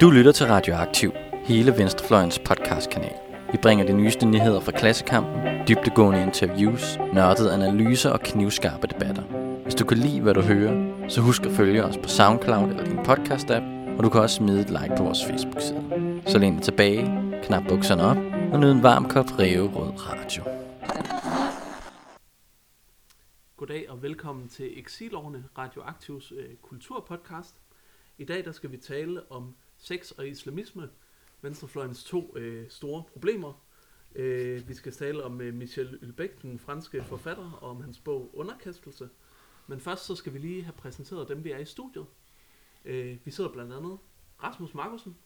Du lytter til Radioaktiv, hele Venstrefløjens podcastkanal. Vi bringer de nyeste nyheder fra klassekampen, dybdegående interviews, nørdede analyser og knivskarpe debatter. Hvis du kan lide, hvad du hører, så husk at følge os på SoundCloud eller din podcast-app, og du kan også smide et like på vores Facebook-side. Så læn dig tilbage, knap bukserne op og nyd en varm kop rød radio. Goddag og velkommen til Exilårene, Radioaktivs øh, kulturpodcast. I dag der skal vi tale om sex og islamisme, venstrefløjens to øh, store problemer. Øh, vi skal tale om øh, Michel Houellebecq, den franske forfatter, og om hans bog Underkastelse. Men først så skal vi lige have præsenteret dem, vi er i studiet. Øh, vi sidder blandt andet Rasmus Markusen.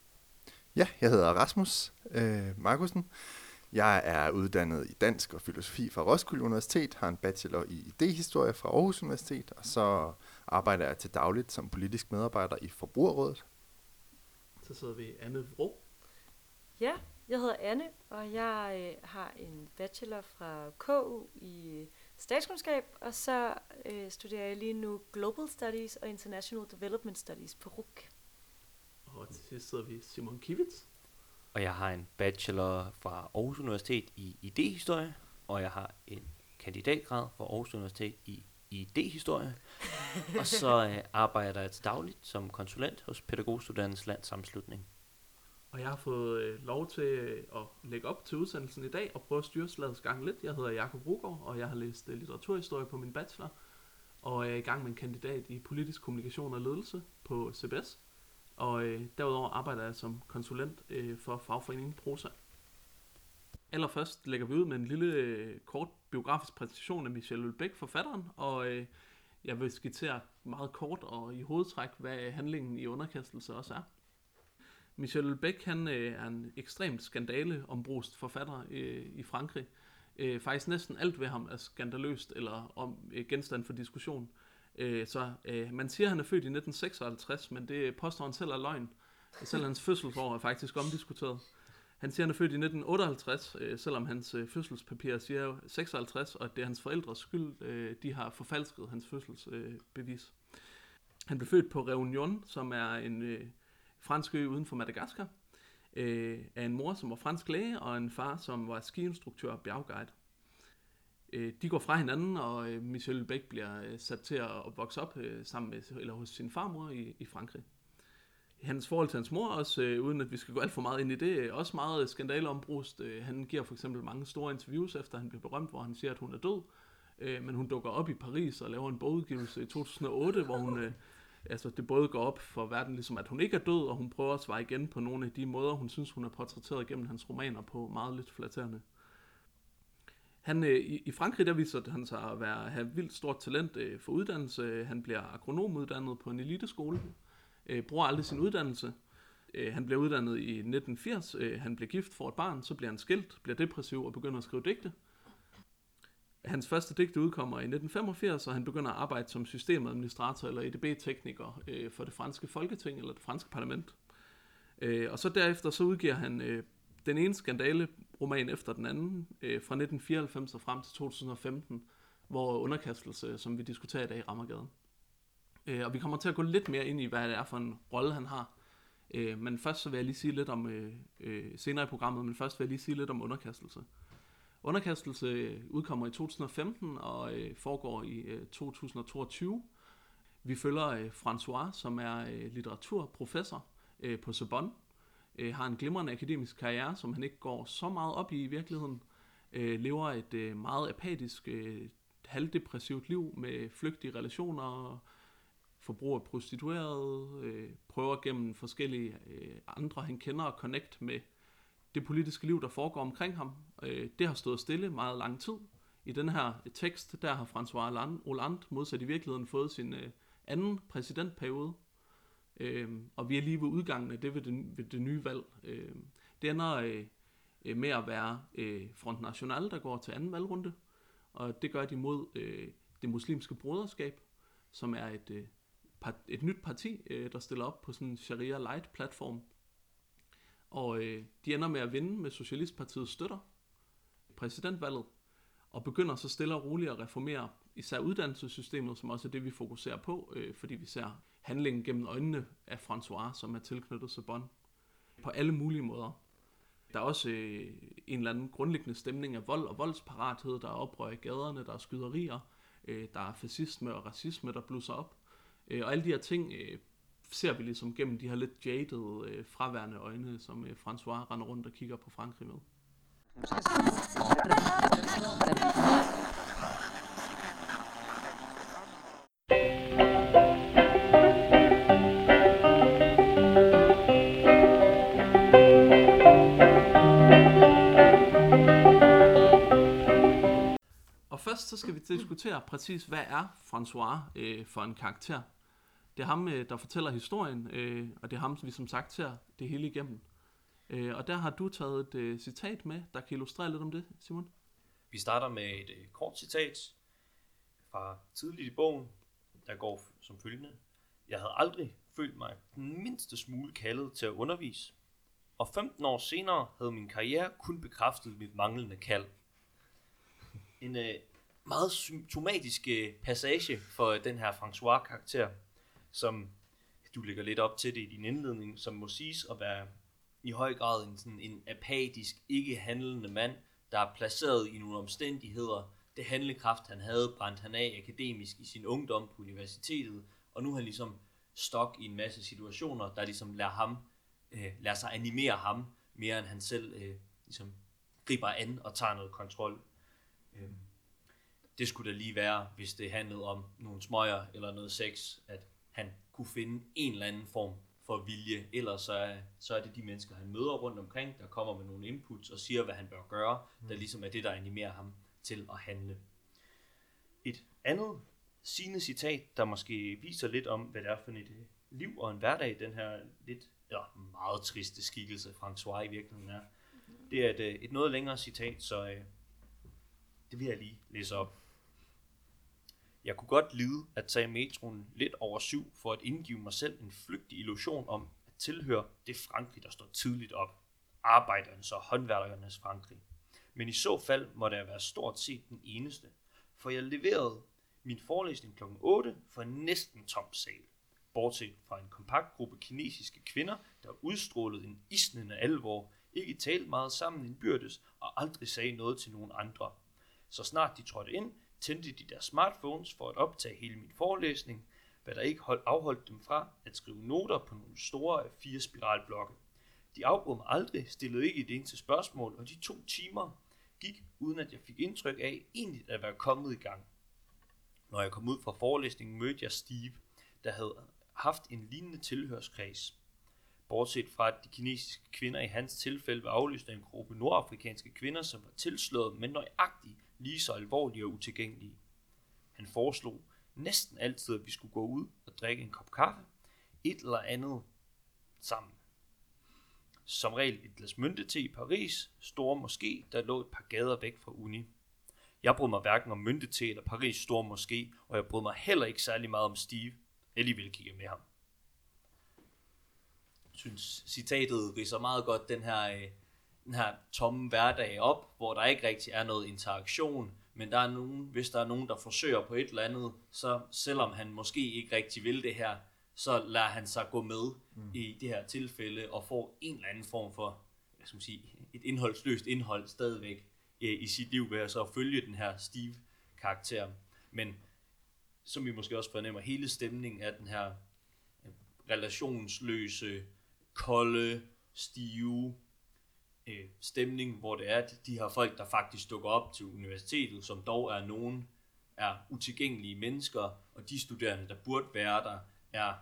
Ja, jeg hedder Rasmus øh, Markusen. Jeg er uddannet i dansk og filosofi fra Roskilde Universitet, har en bachelor i idehistorie fra Aarhus Universitet, og så arbejder jeg til dagligt som politisk medarbejder i Forbrugerrådet. Så sidder vi Anne Vrå. Ja, jeg hedder Anne, og jeg øh, har en bachelor fra KU i statskundskab, og så øh, studerer jeg lige nu Global Studies og International Development Studies på RUK. Og til sidst sidder vi Simon Kivitz. Og jeg har en bachelor fra Aarhus Universitet i idehistorie, og jeg har en kandidatgrad fra Aarhus Universitet i idéhistorie, og så øh, arbejder jeg til dagligt som konsulent hos Pædagogstuderendes Landssamslutning. Og jeg har fået øh, lov til øh, at lægge op til udsendelsen i dag og prøve at styre slagets gang lidt. Jeg hedder Jakob Rugård, og jeg har læst øh, litteraturhistorie på min bachelor. Og er i gang med en kandidat i politisk kommunikation og ledelse på CBS. Og øh, derudover arbejder jeg som konsulent øh, for fagforeningen Prosa. Allerførst lægger vi ud med en lille øh, kort biografisk præsentation af Michel Houellebecq, forfatteren, og øh, jeg vil skitsere meget kort og i hovedtræk, hvad handlingen i underkastelse også er. Michel Houellebecq, han øh, er en ekstremt skandale ombrust forfatter øh, i Frankrig. Øh, faktisk næsten alt ved ham er skandaløst eller om øh, genstand for diskussion. Øh, så øh, man siger, at han er født i 1956, men det påstår han selv er løgn. Selv hans fødselsår er faktisk omdiskuteret. Han siger, han er født i 1958, øh, selvom hans øh, fødselspapir siger 56, og det er hans forældres skyld, øh, de har forfalsket hans fødselsbevis. Øh, han blev født på Réunion, som er en øh, fransk ø uden for Madagaskar, øh, af en mor, som var fransk læge, og en far, som var skiinstruktør og bjergguide. Øh, de går fra hinanden, og øh, Michel Beck bliver øh, sat til at vokse op øh, sammen med, eller hos sin farmor i, i Frankrig hans forhold til hans mor også, øh, uden at vi skal gå alt for meget ind i det, øh, også meget skandaleombrust. Øh, han giver for eksempel mange store interviews, efter han bliver berømt, hvor han siger, at hun er død. Øh, men hun dukker op i Paris og laver en bogudgivelse i 2008, hvor hun, øh, altså det både går op for verden, ligesom at hun ikke er død, og hun prøver at svare igen på nogle af de måder, hun synes, hun er portrætteret gennem hans romaner på meget lidt flatterende. Han, øh, i, I Frankrig der viser han sig at være, have vildt stort talent øh, for uddannelse. Han bliver agronomuddannet på en eliteskole, øh, bruger aldrig sin uddannelse. Øh, han bliver uddannet i 1980, øh, han bliver gift, får et barn, så bliver han skilt, bliver depressiv og begynder at skrive digte. Hans første digte udkommer i 1985, og han begynder at arbejde som systemadministrator eller EDB-tekniker øh, for det franske folketing eller det franske parlament. Øh, og så derefter så udgiver han øh, den ene skandale roman efter den anden øh, fra 1994 og frem til 2015, hvor underkastelse, som vi diskuterer i dag, rammer gaden. Øh, og vi kommer til at gå lidt mere ind i, hvad det er for en rolle, han har. Øh, men først så vil jeg lige sige lidt om, øh, øh, senere i programmet, men først vil jeg lige sige lidt om underkastelse. Underkastelse øh, udkommer i 2015 og øh, foregår i øh, 2022. Vi følger øh, François, som er øh, litteraturprofessor øh, på Sorbonne. Øh, har en glimrende akademisk karriere, som han ikke går så meget op i i virkeligheden. Øh, lever et øh, meget apatisk, øh, halvdepressivt liv med flygtige relationer, og forbruger prostitueret, øh, prøver gennem forskellige øh, andre, han kender, at connect med det politiske liv, der foregår omkring ham. Øh, det har stået stille meget lang tid. I den her øh, tekst, der har François Hollande modsat i virkeligheden fået sin øh, anden præsidentperiode. Øh, og vi er lige ved udgangen af det ved det, ved det nye valg. Øh, det ender øh, øh med at være øh, Front National, der går til anden valgrunde. Og det gør de mod øh, det muslimske broderskab, som er et øh, et nyt parti, øh, der stiller op på sådan en Sharia Light platform. Og øh, de ender med at vinde med Socialistpartiets støtter præsidentvalget, og begynder så stille og roligt at reformere især uddannelsessystemet, som også er det, vi fokuserer på, øh, fordi vi ser handlingen gennem øjnene af François, som er tilknyttet Sorbonne. på alle mulige måder. Der er også øh, en eller anden grundlæggende stemning af vold og voldsparathed, der er oprør i gaderne, der er skyderier, øh, der er fascisme og racisme, der blusser op. Øh, og alle de her ting øh, ser vi ligesom gennem de her lidt jaded, øh, fraværende øjne, som øh, François render rundt og kigger på Frankrig med. Diskutere præcis, hvad er François øh, for en karakter. Det er ham, øh, der fortæller historien, øh, og det er ham, vi som sagt ser det hele igennem. Øh, og der har du taget et øh, citat med, der kan illustrere lidt om det, Simon. Vi starter med et øh, kort citat fra tidligt i bogen, der går som følgende. Jeg havde aldrig følt mig den mindste smule kaldet til at undervise, og 15 år senere havde min karriere kun bekræftet mit manglende kald. En øh, meget symptomatisk øh, passage for den her François-karakter, som du lægger lidt op til det i din indledning, som må siges at være i høj grad en, sådan en apatisk, ikke handlende mand, der er placeret i nogle omstændigheder. Det handlekraft, han havde, brændt han af akademisk i sin ungdom på universitetet, og nu er han ligesom stok i en masse situationer, der ligesom lader ham, øh, lader sig animere ham, mere end han selv øh, ligesom griber an og tager noget kontrol. Øh, det skulle da lige være, hvis det handlede om nogle smøger eller noget sex, at han kunne finde en eller anden form for vilje. Ellers så er, så er det de mennesker, han møder rundt omkring, der kommer med nogle inputs og siger, hvad han bør gøre, mm. der ligesom er det, der animerer ham til at handle. Et andet sigende citat, der måske viser lidt om, hvad det er for et øh, liv og en hverdag, den her lidt eller meget triste skikkelse, François i virkeligheden er. Det er et, øh, et noget længere citat, så øh, det vil jeg lige læse op. Jeg kunne godt lide at tage metroen lidt over syv for at indgive mig selv en flygtig illusion om at tilhøre det Frankrig, der står tidligt op. Arbejdernes og håndværkernes Frankrig. Men i så fald måtte jeg være stort set den eneste, for jeg leverede min forelæsning kl. 8 for en næsten tom sal. Bortset fra en kompakt gruppe kinesiske kvinder, der udstrålede en isnende alvor, ikke talte meget sammen indbyrdes og aldrig sagde noget til nogen andre. Så snart de trådte ind, tændte de deres smartphones for at optage hele min forelæsning, hvad der ikke hold, afholdt dem fra at skrive noter på nogle store fire spiralblokke. De afbrød mig aldrig, stillede ikke et eneste spørgsmål, og de to timer gik, uden at jeg fik indtryk af egentlig at være kommet i gang. Når jeg kom ud fra forelæsningen, mødte jeg Steve, der havde haft en lignende tilhørskreds. Bortset fra at de kinesiske kvinder i hans tilfælde var aflyst af en gruppe nordafrikanske kvinder, som var tilslået, men nøjagtigt lige så alvorlige og utilgængelige. Han foreslog næsten altid, at vi skulle gå ud og drikke en kop kaffe, et eller andet sammen. Som regel et glas myntete i Paris, store moské, der lå et par gader væk fra uni. Jeg brød mig hverken om myntete eller Paris store moské, og jeg brød mig heller ikke særlig meget om Steve. Alligevel kigge med ham. Synes, citatet riser meget godt den her, øh, den her tomme hverdag op, hvor der ikke rigtig er noget interaktion, men der er nogen, hvis der er nogen, der forsøger på et eller andet, så selvom han måske ikke rigtig vil det her, så lader han sig gå med mm. i det her tilfælde og får en eller anden form for, hvad skal man sige, et indholdsløst indhold stadigvæk øh, i sit liv ved at så følge den her Steve-karakter. Men som vi måske også fornemmer, hele stemningen af den her øh, relationsløse, kolde, stive øh, stemning, hvor det er de, de her folk, der faktisk dukker op til universitetet, som dog er nogen er utilgængelige mennesker, og de studerende, der burde være der, er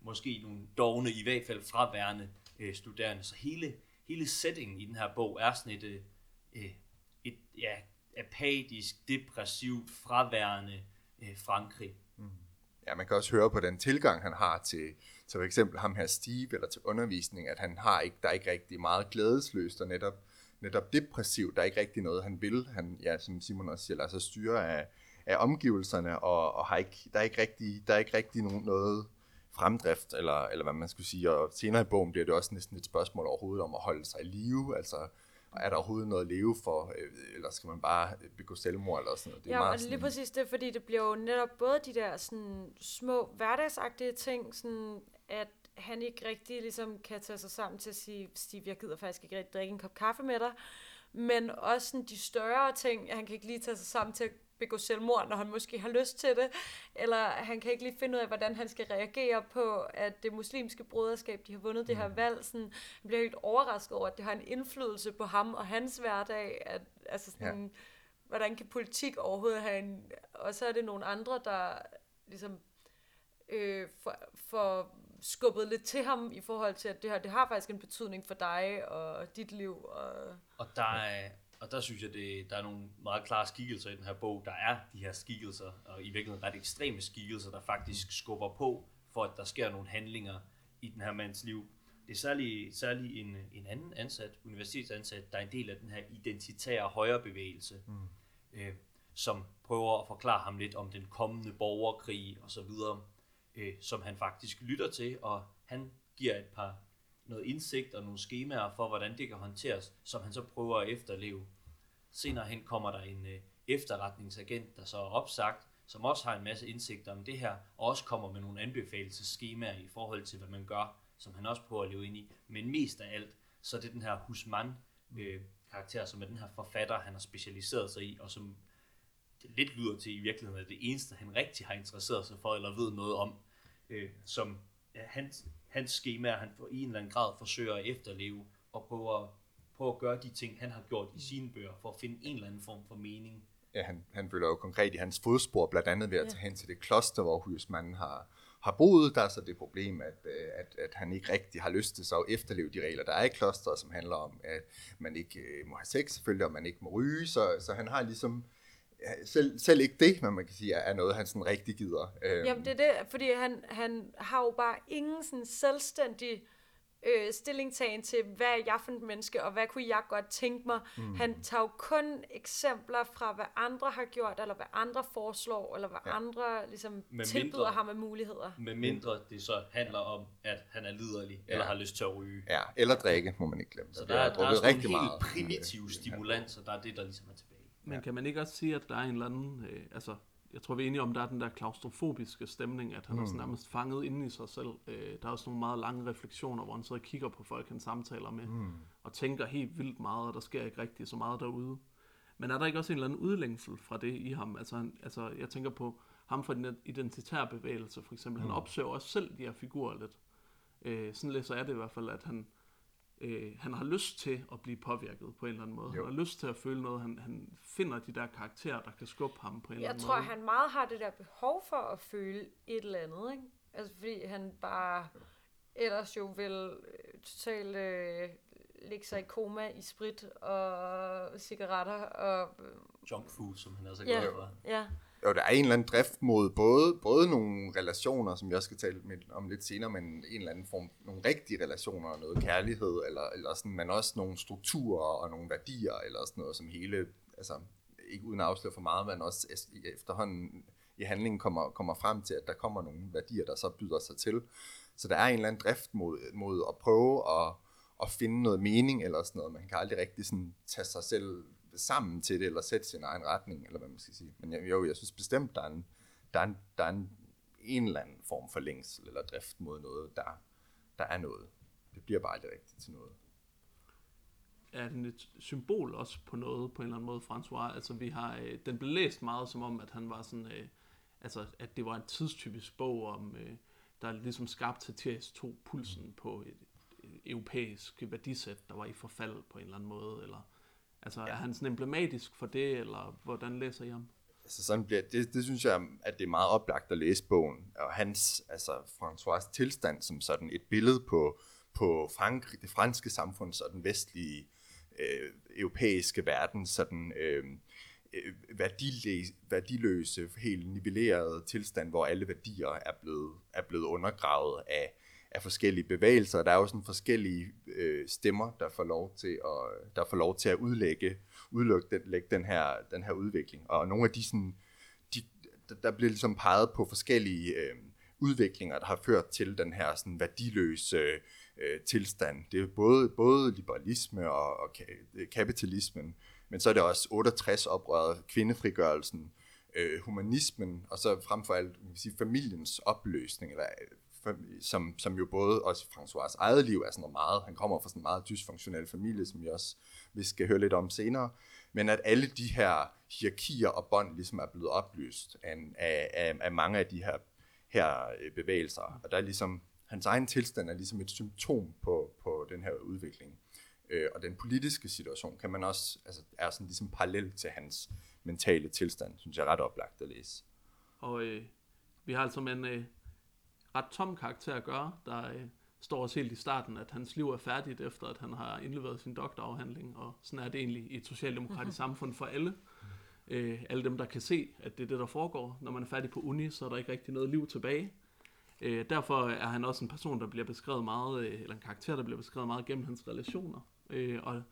måske nogle dogne, i hvert fald fraværende øh, studerende. Så hele, hele settingen i den her bog er sådan et, øh, øh et ja, apatisk, depressivt, fraværende øh, Frankrig. Mm. Ja, man kan også høre på den tilgang, han har til, til for eksempel ham her Steve, eller til undervisning, at han har ikke, der er ikke rigtig meget glædesløst, og netop, netop depressivt, der er ikke rigtig noget, han vil. Han, ja, som Simon også siger, lader sig styre af, af omgivelserne, og, og har ikke, der er ikke rigtig, der er ikke rigtig nogen, noget fremdrift, eller, eller hvad man skulle sige, og senere i bogen bliver det også næsten et spørgsmål overhovedet om at holde sig i live, altså er der overhovedet noget at leve for, øh, eller skal man bare begå selvmord eller sådan noget? Det er ja, meget og sådan, lige præcis det, fordi det bliver jo netop både de der sådan, små hverdagsagtige ting, sådan at han ikke rigtig ligesom kan tage sig sammen til at sige, Steve, jeg gider faktisk ikke rigtig drikke en kop kaffe med dig. Men også sådan de større ting, han kan ikke lige tage sig sammen til at begå selvmord, når han måske har lyst til det, eller han kan ikke lige finde ud af, hvordan han skal reagere på, at det muslimske broderskab, de har vundet det her Mm. valg, sådan, han bliver helt overrasket over, at det har en indflydelse på ham og hans hverdag, at, altså sådan, ja. hvordan kan politik overhovedet have en, og så er det nogle andre, der ligesom øh, for, for skubbet lidt til ham i forhold til, at det her, det har faktisk en betydning for dig og dit liv. Og, Og der, er, og der synes jeg, det, der er nogle meget klare skikkelser i den her bog. Der er de her skikkelser, og i virkeligheden ret ekstreme skikkelser, der faktisk skubber på, for at der sker nogle handlinger i den her mands liv. Det er særlig, særlig en, en anden ansat, universitetsansat, der er en del af den her identitære højrebevægelse, mm. øh, som prøver at forklare ham lidt om den kommende borgerkrig og så videre, øh, som han faktisk lytter til, og han giver et par noget indsigt og nogle skemaer for, hvordan det kan håndteres, som han så prøver at efterleve. Senere hen kommer der en øh, efterretningsagent, der så er opsagt, som også har en masse indsigter om det her, og også kommer med nogle anbefalelsesskemaer i forhold til, hvad man gør, som han også prøver at leve ind i. Men mest af alt, så er det den her Husman øh, karakter, som er den her forfatter, han har specialiseret sig i, og som det lidt lyder til i virkeligheden, at det eneste, han rigtig har interesseret sig for, eller ved noget om, øh, som ja, hans, hans skema, han for, i en eller anden grad forsøger at efterleve, og prøver, prøver at gøre de ting, han har gjort i sine bøger, for at finde en eller anden form for mening. Ja, han, han følger jo konkret i hans fodspor, blandt andet ved at Ja. tage hen til det kloster, hvor husmanden har, har boet. Der er så det problem, at, øh, at, at han ikke rigtig har lyst til så at efterleve de regler, der er i klosteret, som handler om, at man ikke øh, må have sex, selvfølgelig, og man ikke må ryge. Så, så han har ligesom, selv, selv ikke det, hvad man kan sige, er noget, han sådan rigtig gider. Øhm, Jamen det er det, fordi han, han har jo bare ingen sådan selvstændig øh, stillingtagen til, hvad er jeg for et menneske, og hvad kunne jeg godt tænke mig. Mm. Han tager jo kun eksempler fra, hvad andre har gjort, eller hvad andre foreslår, eller hvad Ja. andre ligesom, Med tilbyder mindre- ham af muligheder. Med mindre det så handler om, at han er liderlig, ja. eller har lyst til at ryge. Ja, eller drikke, må man ikke glemme. Så Der der, er, der er sådan nogle helt meget. primitive stimulanser, der er det, der ligesom er tilbage. Men Ja. kan man ikke også sige, at der er en eller anden, øh, altså, jeg tror vi er enige om, der er den der klaustrofobiske stemning, at han mm. er sådan nærmest fanget inde i sig selv. Øh, der er også nogle meget lange refleksioner, hvor han sidder og kigger på folk, han samtaler med, mm. og tænker helt vildt meget, og der sker ikke rigtig så meget derude. Men er der ikke også en eller anden udlængsel fra det i ham? Altså, han, altså jeg tænker på ham fra den identitære bevægelse, for eksempel. Han opsøger også selv de her figurer lidt. Øh, sådan læser jeg det i hvert fald, at han, øh, han har lyst til at blive påvirket på en eller anden måde. Jo. Han har lyst til at føle noget. Han, han finder de der karakterer, der kan skubbe ham på en eller Jeg anden tror, måde. han meget har det der behov for at føle et eller andet, ikke? Altså, fordi han bare ellers jo vil øh, totalt øh, ligge sig i koma i sprit og cigaretter og... Øh, Junk food, som han er så Ja. glad for. ja, jo, der er en eller anden drift mod både, både nogle relationer, som jeg skal tale med, om lidt senere, men en eller anden form, nogle rigtige relationer, og noget kærlighed, eller, eller sådan, men også nogle strukturer og nogle værdier, eller sådan noget, som hele, altså ikke uden at afsløre for meget, men også efterhånden i handlingen kommer, kommer frem til, at der kommer nogle værdier, der så byder sig til. Så der er en eller anden drift mod, mod at prøve at, at finde noget mening, eller sådan noget. Man kan aldrig rigtig sådan tage sig selv sammen til det, eller sætte sin egen retning, eller hvad man skal sige. Men jeg, jo, jeg synes bestemt, der er en, der er en, der er en, en eller anden form for længsel, eller drift mod noget, der, der er noget. Det bliver bare aldrig rigtigt til noget. er den et symbol også på noget, på en eller anden måde, François. Altså, vi har, øh, den blev læst meget som om, at han var sådan, øh, altså, at det var en tidstypisk bog om, øh, der ligesom skabte satirisk tog pulsen på et, et europæisk værdisæt, der var i forfald på en eller anden måde, eller, altså, ja. er han sådan emblematisk for det, eller hvordan læser I ham? Altså sådan bliver, det, det synes jeg, at det er meget oplagt at læse bogen, og hans, altså François' tilstand som sådan et billede på, på Frankrig, det franske samfund, og den vestlige øh, europæiske verden, sådan øh, øh, værdiløse, værdiløse, helt nivellerede tilstand, hvor alle værdier er blevet, er blevet undergravet af, af forskellige bevægelser. Der er jo sådan forskellige øh, stemmer, der får lov til at, der får lov til at udlægge, udlægge den, lægge den, her, den her udvikling. Og nogle af de sådan, de, der- bliver ligesom peget på forskellige øh, udviklinger, der har ført til den her sådan værdiløse øh, tilstand. Det er både, både liberalisme og, og kapitalismen, men så er det også 68-oprøret, kvindefrigørelsen, øh, humanismen, og så frem for alt man kan sige, familiens opløsning, eller som, som jo både også François' eget liv er sådan noget meget, han kommer fra sådan en meget dysfunktionel familie, som vi også vi skal høre lidt om senere, men at alle de her hierarkier og bånd ligesom er blevet oplyst af, af, af, af mange af de her, her øh, bevægelser, og der er ligesom, hans egen tilstand er ligesom et symptom på, på den her udvikling. Øh, og den politiske situation kan man også, altså er sådan ligesom parallel til hans mentale tilstand, synes jeg er ret oplagt at læse. Og øh, vi har altså med en øh, ret tom karakter at gøre, der øh, står også helt i starten, at hans liv er færdigt efter, at han har indleveret sin doktorafhandling, og sådan er det egentlig i et socialdemokratisk samfund for alle. Øh, alle dem, der kan se, at det er det, der foregår. Når man er færdig på uni, så er der ikke rigtig noget liv tilbage. Øh, derfor er han også en person, der bliver beskrevet meget, øh, eller en karakter, der bliver beskrevet meget gennem hans relationer. Øh, og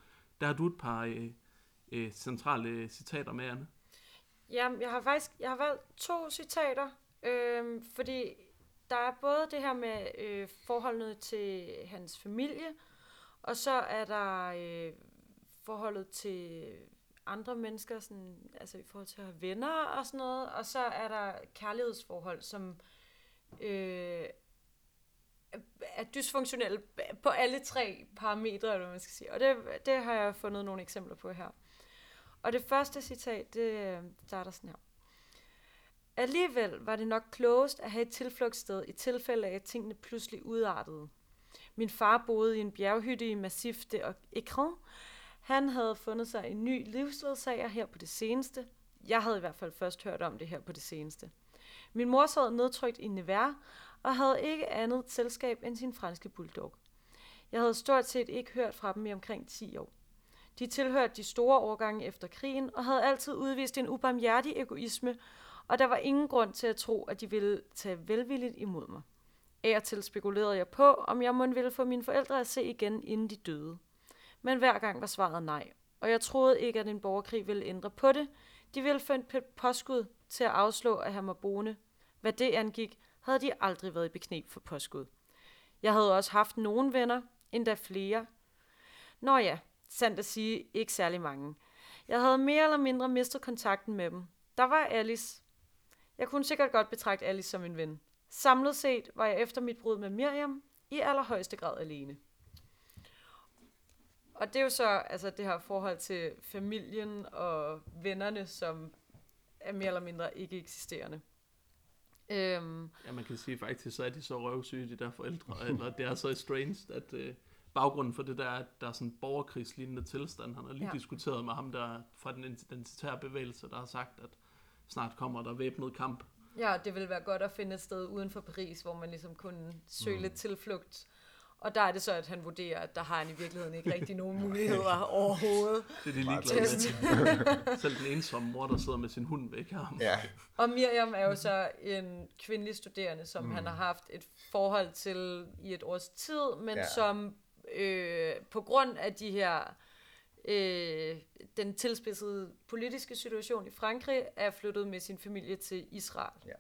der har du et par øh, øh, centrale citater med, Anne. Jamen, jeg har faktisk jeg har valgt to citater, øh, fordi der er både det her med øh, forholdet til hans familie, og så er der øh, forholdet til andre mennesker, sådan, altså i forhold til at have venner og sådan noget, og så er der kærlighedsforhold, som øh, er dysfunktionelle på alle tre parametre, eller hvad man skal sige. Og det, det har jeg fundet nogle eksempler på her. Og det første citat, det starter sådan her. Alligevel var det nok klogest at have et tilflugtssted i tilfælde af, at tingene pludselig udartede. Min far boede i en bjerghytte i Massif de Écran. Han havde fundet sig en ny livsledsager her på det seneste. Jeg havde i hvert fald først hørt om det her på det seneste. Min mor sad nedtrykt i Nevers og havde ikke andet selskab end sin franske bulldog. Jeg havde stort set ikke hørt fra dem i omkring 10 år. De tilhørte de store årgange efter krigen og havde altid udvist en ubarmhjertig egoisme, og der var ingen grund til at tro, at de ville tage velvilligt imod mig. Af og til spekulerede jeg på, om jeg måtte ville få mine forældre at se igen, inden de døde. Men hver gang var svaret nej, og jeg troede ikke, at en borgerkrig ville ændre på det. De ville få et påskud til at afslå, at han var boende. Hvad det angik, havde de aldrig været i beknep for påskud. Jeg havde også haft nogle venner, endda flere. Nå ja, sandt at sige, ikke særlig mange. Jeg havde mere eller mindre mistet kontakten med dem. Der var Alice. Jeg kunne sikkert godt betragte Alice som en ven. Samlet set var jeg efter mit brud med Miriam i allerhøjeste grad alene. Og det er jo så altså det her forhold til familien og vennerne, som er mere eller mindre ikke eksisterende. Øhm. Ja, man kan sige faktisk, så er de så røvsyge, de der forældre, eller det er så estranged, at øh, baggrunden for det der, at der er sådan en borgerkrigslignende tilstand. Han har lige ja. diskuteret med ham der fra den identitære bevægelse, der har sagt, at snart kommer der væbnet kamp. Ja, det vil være godt at finde et sted uden for Paris, hvor man ligesom kunne søge mm. lidt tilflugt. Og der er det så, at han vurderer, at der har han i virkeligheden ikke rigtig nogen muligheder overhovedet. Det er de ligeglade med. Selv den ensomme mor, der sidder med sin hund væk ham. Ja. Og Miriam er jo så en kvindelig studerende, som mm. han har haft et forhold til i et års tid, men ja. som øh, på grund af de her øh, den tilspidsede politiske situation i Frankrig, er flyttet med sin familie til Israel. Ja,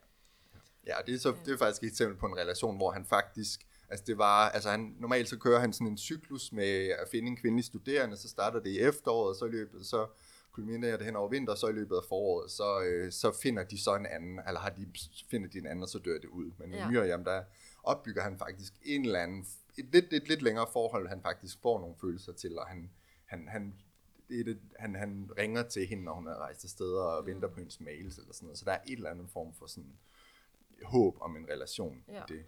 ja det, er så, det er faktisk et eksempel på en relation, hvor han faktisk Altså det var, altså han, normalt så kører han sådan en cyklus med at finde en kvindelig studerende, så starter det i efteråret, så i løbet, så kulminerer det hen over vinter, så i løbet af foråret, så, øh, så finder de så en anden, eller har de, finder de en anden, og så dør det ud. Men ja. i Miriam, der opbygger han faktisk en eller anden, et lidt, et lidt længere forhold, han faktisk får nogle følelser til, og han, han, han, det det, han, han ringer til hende, når hun er rejst afsted og mm. venter på hendes mails eller sådan noget. Så der er et eller andet form for sådan håb om en relation ja. i det.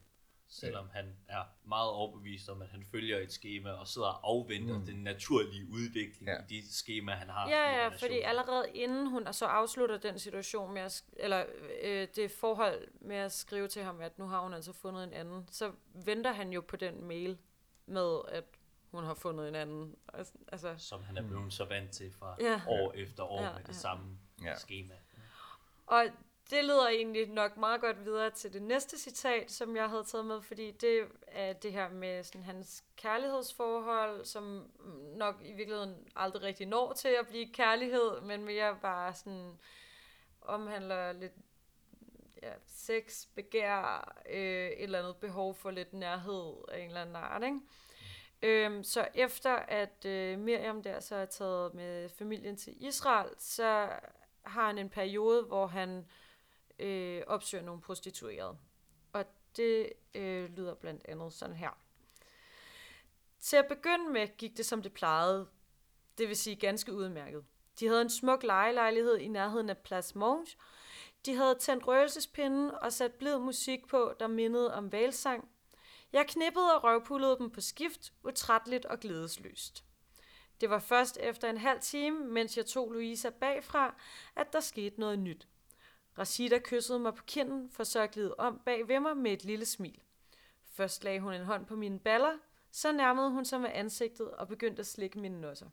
Selvom han er meget overbevist om, at han følger et schema og sidder og afventer mm. den naturlige udvikling ja. i de schema, han har. Ja, ja, fordi allerede inden hun så afslutter den situation med at, eller øh, det forhold med at skrive til ham, at nu har hun altså fundet en anden, så venter han jo på den mail med, at hun har fundet en anden. Altså, Som han er blevet mm. så vant til fra ja. år efter år ja, med det ja. samme ja. schema. Og det leder egentlig nok meget godt videre til det næste citat, som jeg havde taget med, fordi det er det her med sådan hans kærlighedsforhold, som nok i virkeligheden aldrig rigtig når til at blive kærlighed, men mere bare sådan omhandler lidt ja, sex, begær, øh, et eller andet behov for lidt nærhed af en eller anden art, ikke? Øhm, så efter at øh, Miriam der så er taget med familien til Israel, så har han en periode, hvor han øh, opsøger nogle prostituerede. Og Det øh, lyder blandt andet sådan her. Til at begynde med gik det som det plejede, det vil sige ganske udmærket. De havde en smuk lejelejlighed i nærheden af Place Monge. De havde tændt røgelsespinden og sat blid musik på, der mindede om valsang. Jeg knippede og røvpullede dem på skift, utrætteligt og glædesløst. Det var først efter en halv time, mens jeg tog Louisa bagfra, at der skete noget nyt. Rashida kyssede mig på kinden, for så glide om bag ved mig med et lille smil. Først lagde hun en hånd på mine baller, så nærmede hun sig med ansigtet og begyndte at slikke mine nosser.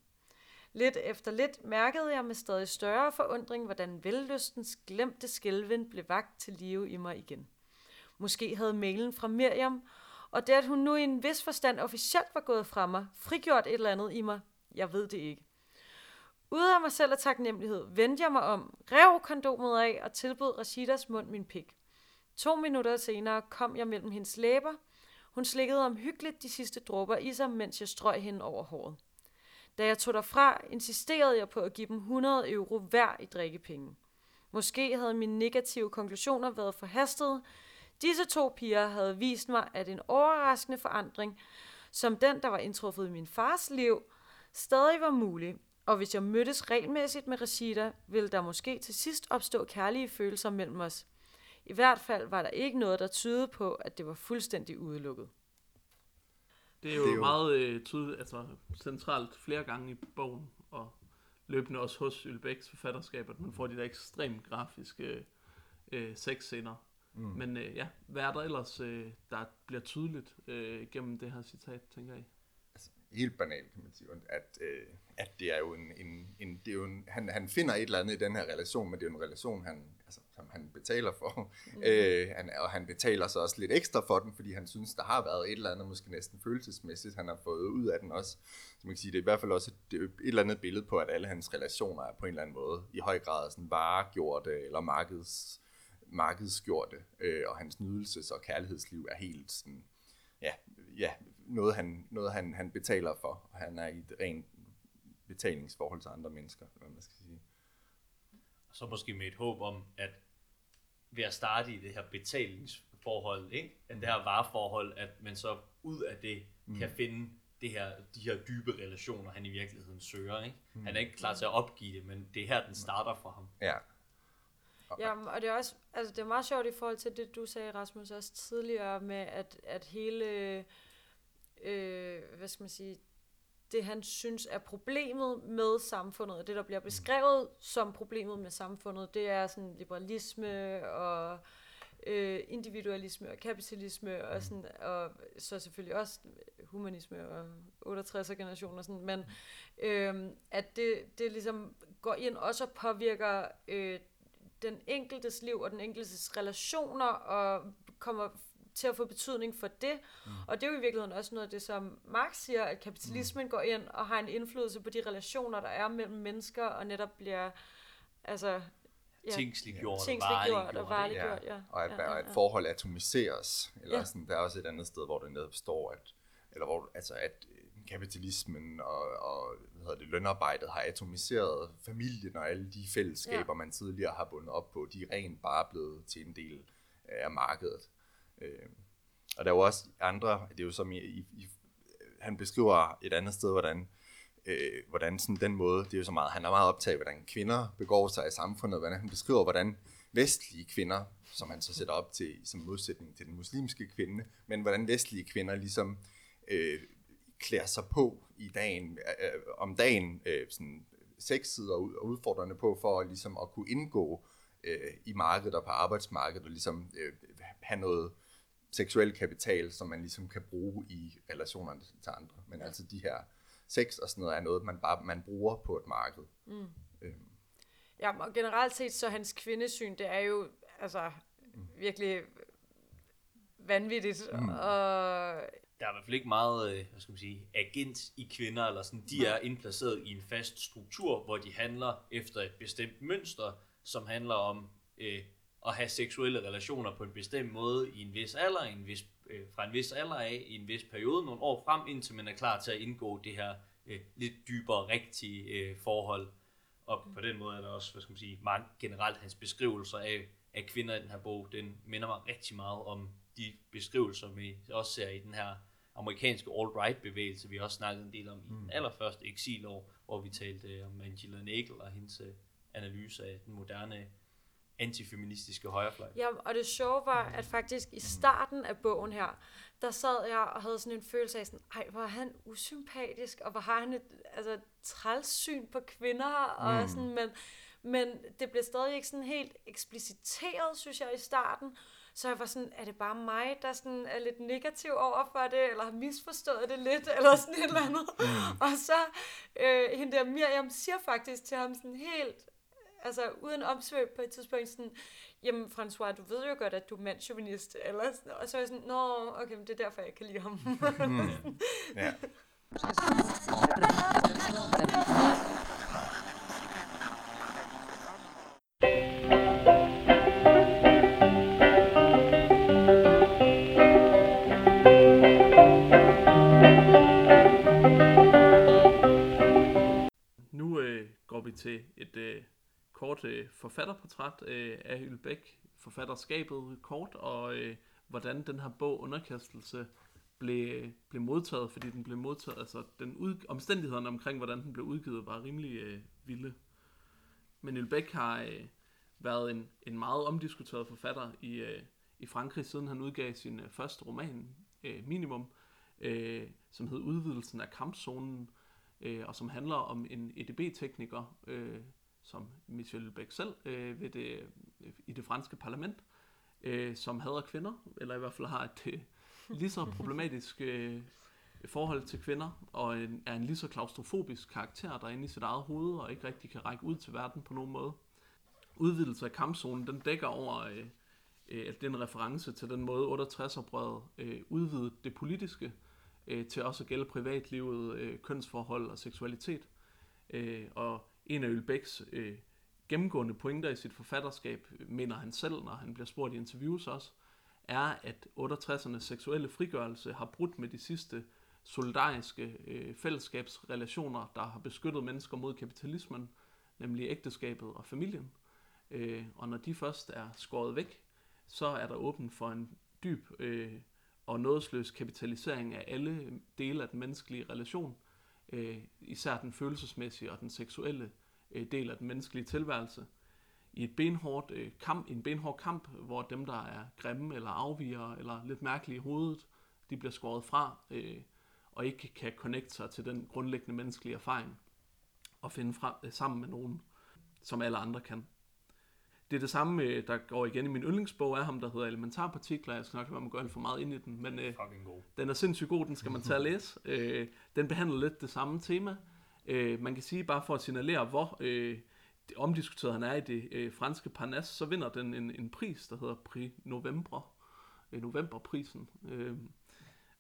Lidt efter lidt mærkede jeg med stadig større forundring, hvordan vellystens glemte skælven blev vagt til live i mig igen. Måske havde mailen fra Miriam, og det at hun nu i en vis forstand officielt var gået fra mig, frigjort et eller andet i mig, jeg ved det ikke. Ude af mig selv af taknemmelighed vendte jeg mig om, rev kondomet af og tilbød Rashidas mund min pik. To minutter senere kom jeg mellem hendes læber. Hun slikkede omhyggeligt de sidste dråber i sig, mens jeg strøg hende over håret. Da jeg tog derfra, insisterede jeg på at give dem 100 euro hver i drikkepenge. Måske havde mine negative konklusioner været forhastede. Disse to piger havde vist mig, at en overraskende forandring, som den, der var indtruffet i min fars liv, stadig var mulig, og hvis jeg mødtes regelmæssigt med Rashida, ville der måske til sidst opstå kærlige følelser mellem os. I hvert fald var der ikke noget, der tydede på, at det var fuldstændig udelukket. Det er jo, Det er jo- meget øh, tydeligt, altså centralt flere gange i bogen, og løbende også hos Ylbæks forfatterskab, at man får de der ekstremt grafiske øh, sexscener. Mm. Men øh, ja, hvad er der ellers, øh, der bliver tydeligt øh, gennem det her citat, tænker jeg? helt banalt, kan man sige, at, øh, at det er jo en, en, en, det er jo en han, han finder et eller andet i den her relation, men det er jo en relation, han, altså, som han betaler for, mm. øh, han, og han betaler så også lidt ekstra for den, fordi han synes, der har været et eller andet, måske næsten følelsesmæssigt, han har fået ud af den også. Så man kan sige, det er i hvert fald også et, et eller andet billede på, at alle hans relationer er på en eller anden måde i høj grad sådan varegjorte eller markeds, markedsgjorte, øh, og hans nydelses- og kærlighedsliv er helt sådan, ja, ja noget, han, noget han, han betaler for, og han er i et rent betalingsforhold til andre mennesker, hvad man skal sige. Og så måske med et håb om, at ved at starte i det her betalingsforhold, ikke? At det her vareforhold, at man så ud af det mm. kan finde det her, de her dybe relationer, han i virkeligheden søger. Ikke? Mm. Han er ikke klar til at opgive det, men det er her, den starter for ham. Ja, Ja, og det er også, altså det er meget sjovt i forhold til det, du sagde, Rasmus, også tidligere med, at, at hele, øh, hvad skal man sige, det han synes er problemet med samfundet, og det der bliver beskrevet som problemet med samfundet, det er sådan liberalisme og øh, individualisme og kapitalisme og sådan, og så selvfølgelig også humanisme og 68'er generation og sådan, men øh, at det, det ligesom går ind også og påvirker øh, den enkeltes liv og den enkeltes relationer og kommer til at få betydning for det. Mm. Og det er jo i virkeligheden også noget af det, som Marx siger, at kapitalismen mm. går ind og har en indflydelse på de relationer, der er mellem mennesker, og netop bliver altså, Ja. Tingsliggjort og tingsliggjort og vareliggjort. vareliggjort, ja. og at, ja, ja, og et ja. forhold atomiseres, eller Ja. ja. sådan, der er også et andet sted, hvor det netop står, at, eller hvor, altså, at kapitalismen og, og hvad hedder det, lønarbejdet har atomiseret familien og alle de fællesskaber, Ja. man tidligere har bundet op på, de er rent bare blevet til en del af markedet. Øh, og der er jo også andre, det er jo som i, i, i han beskriver et andet sted, hvordan øh, hvordan sådan den måde, det er jo så meget, han er meget optaget af, hvordan kvinder begår sig i samfundet, hvordan han beskriver, hvordan vestlige kvinder, som han så sætter op til som modsætning til den muslimske kvinde, men hvordan vestlige kvinder ligesom øh, klæder sig på i dagen, øh, om dagen øh, sådan og, ud- og udfordrende på, for ligesom at kunne indgå øh, i markedet og på arbejdsmarkedet, og ligesom øh, have noget seksuel kapital, som man ligesom kan bruge i relationerne til andre. Men altså de her sex og sådan noget er noget, man bare man bruger på et marked. Mm. Øhm, Ja, og generelt set, så hans kvindesyn, det er jo altså virkelig vanvittigt. Mm. Og Der er i hvert fald ikke meget, øh, hvad skal man sige, agent i kvinder, eller sådan. De er indplaceret i en fast struktur, hvor de handler efter et bestemt mønster, som handler om øh, at have seksuelle relationer på en bestemt måde i en vis alder, i en vis, øh, fra en vis alder af, i en vis periode, nogle år frem, indtil man er klar til at indgå det her øh, lidt dybere, rigtige øh, forhold. Og på den måde er der også, hvad skal man sige, mange generelt hans beskrivelser af, af kvinder i den her bog, den minder mig rigtig meget om de beskrivelser, vi også ser i den her amerikanske alt-right-bevægelse, vi også snakkede en del om i den allerførste eksilår, hvor vi talte øh, om Angela Nagel og hendes øh, analyse af den moderne antifeministiske højrefløj. Ja, og det sjove var, at faktisk i starten af bogen her, der sad jeg og havde sådan en følelse af sådan, ej, hvor er han usympatisk, og hvor har han et altså, trælssyn på kvinder, og sådan, men, men det blev stadig ikke sådan helt ekspliciteret, synes jeg, i starten. Så jeg var sådan, er det bare mig, der sådan er lidt negativ over for det, eller har misforstået det lidt, eller sådan et eller andet. Og så, øh, hende der Miriam siger faktisk til ham sådan helt, altså uden omsvøb på et tidspunkt sådan, jamen François, du ved jo godt, at du er mandchauvinist, eller sådan, og så er jeg sådan, nå, okay, men det er derfor, jeg kan lide ham. Ja. et øh, kort øh, forfatterportræt øh, af Ylbæk, forfatterskabet kort, og øh, hvordan den her bog Underkastelse blev, øh, blev modtaget, fordi den blev modtaget, altså den ud, omstændighederne omkring, hvordan den blev udgivet, var rimelig øh, vilde. Men Ylbæk har øh, været en, en meget omdiskuteret forfatter i, øh, i Frankrig, siden han udgav sin øh, første roman, øh, Minimum, øh, som hed Udvidelsen af kampzonen, øh, og som handler om en EDB-tekniker, øh, som Michel Beck selv, øh, ved det, øh, i det franske parlament, øh, som hader kvinder, eller i hvert fald har et øh, lige så problematisk øh, forhold til kvinder, og en, er en lige så klaustrofobisk karakter, der er inde i sit eget hoved, og ikke rigtig kan række ud til verden på nogen måde. Udvidelse af kampzonen, den dækker over, øh, øh, det er en reference til den måde 68-oprøret øh, udvidede det politiske, øh, til også at gælde privatlivet, øh, kønsforhold og seksualitet. Øh, og en af Ølbæks øh, gennemgående pointer i sit forfatterskab, øh, mener han selv, når han bliver spurgt i interviews også, er, at 68'ernes seksuelle frigørelse har brudt med de sidste solidariske øh, fællesskabsrelationer, der har beskyttet mennesker mod kapitalismen, nemlig ægteskabet og familien. Øh, og når de først er skåret væk, så er der åben for en dyb øh, og nådesløs kapitalisering af alle dele af den menneskelige relation, øh, især den følelsesmæssige og den seksuelle øh, del af den menneskelige tilværelse, i et benhårdt øh, kamp, en benhård kamp, hvor dem, der er grimme eller afviger eller lidt mærkelige i hovedet, de bliver skåret fra øh, og ikke kan connecte sig til den grundlæggende menneskelige erfaring og finde frem, øh, sammen med nogen, som alle andre kan. Det er det samme, øh, der går igen i min yndlingsbog af ham, der hedder Elementarpartikler. Jeg skal nok lade være med at gå alt for meget ind i den, men øh, den er sindssygt god, den skal man tage og læse. Øh, den behandler lidt det samme tema. Øh, man kan sige, bare for at signalere, hvor øh, det omdiskuteret han er i det øh, franske Parnasse, så vinder den en, en pris, der hedder Prix Novembre. Øh, Novemberprisen. Øh,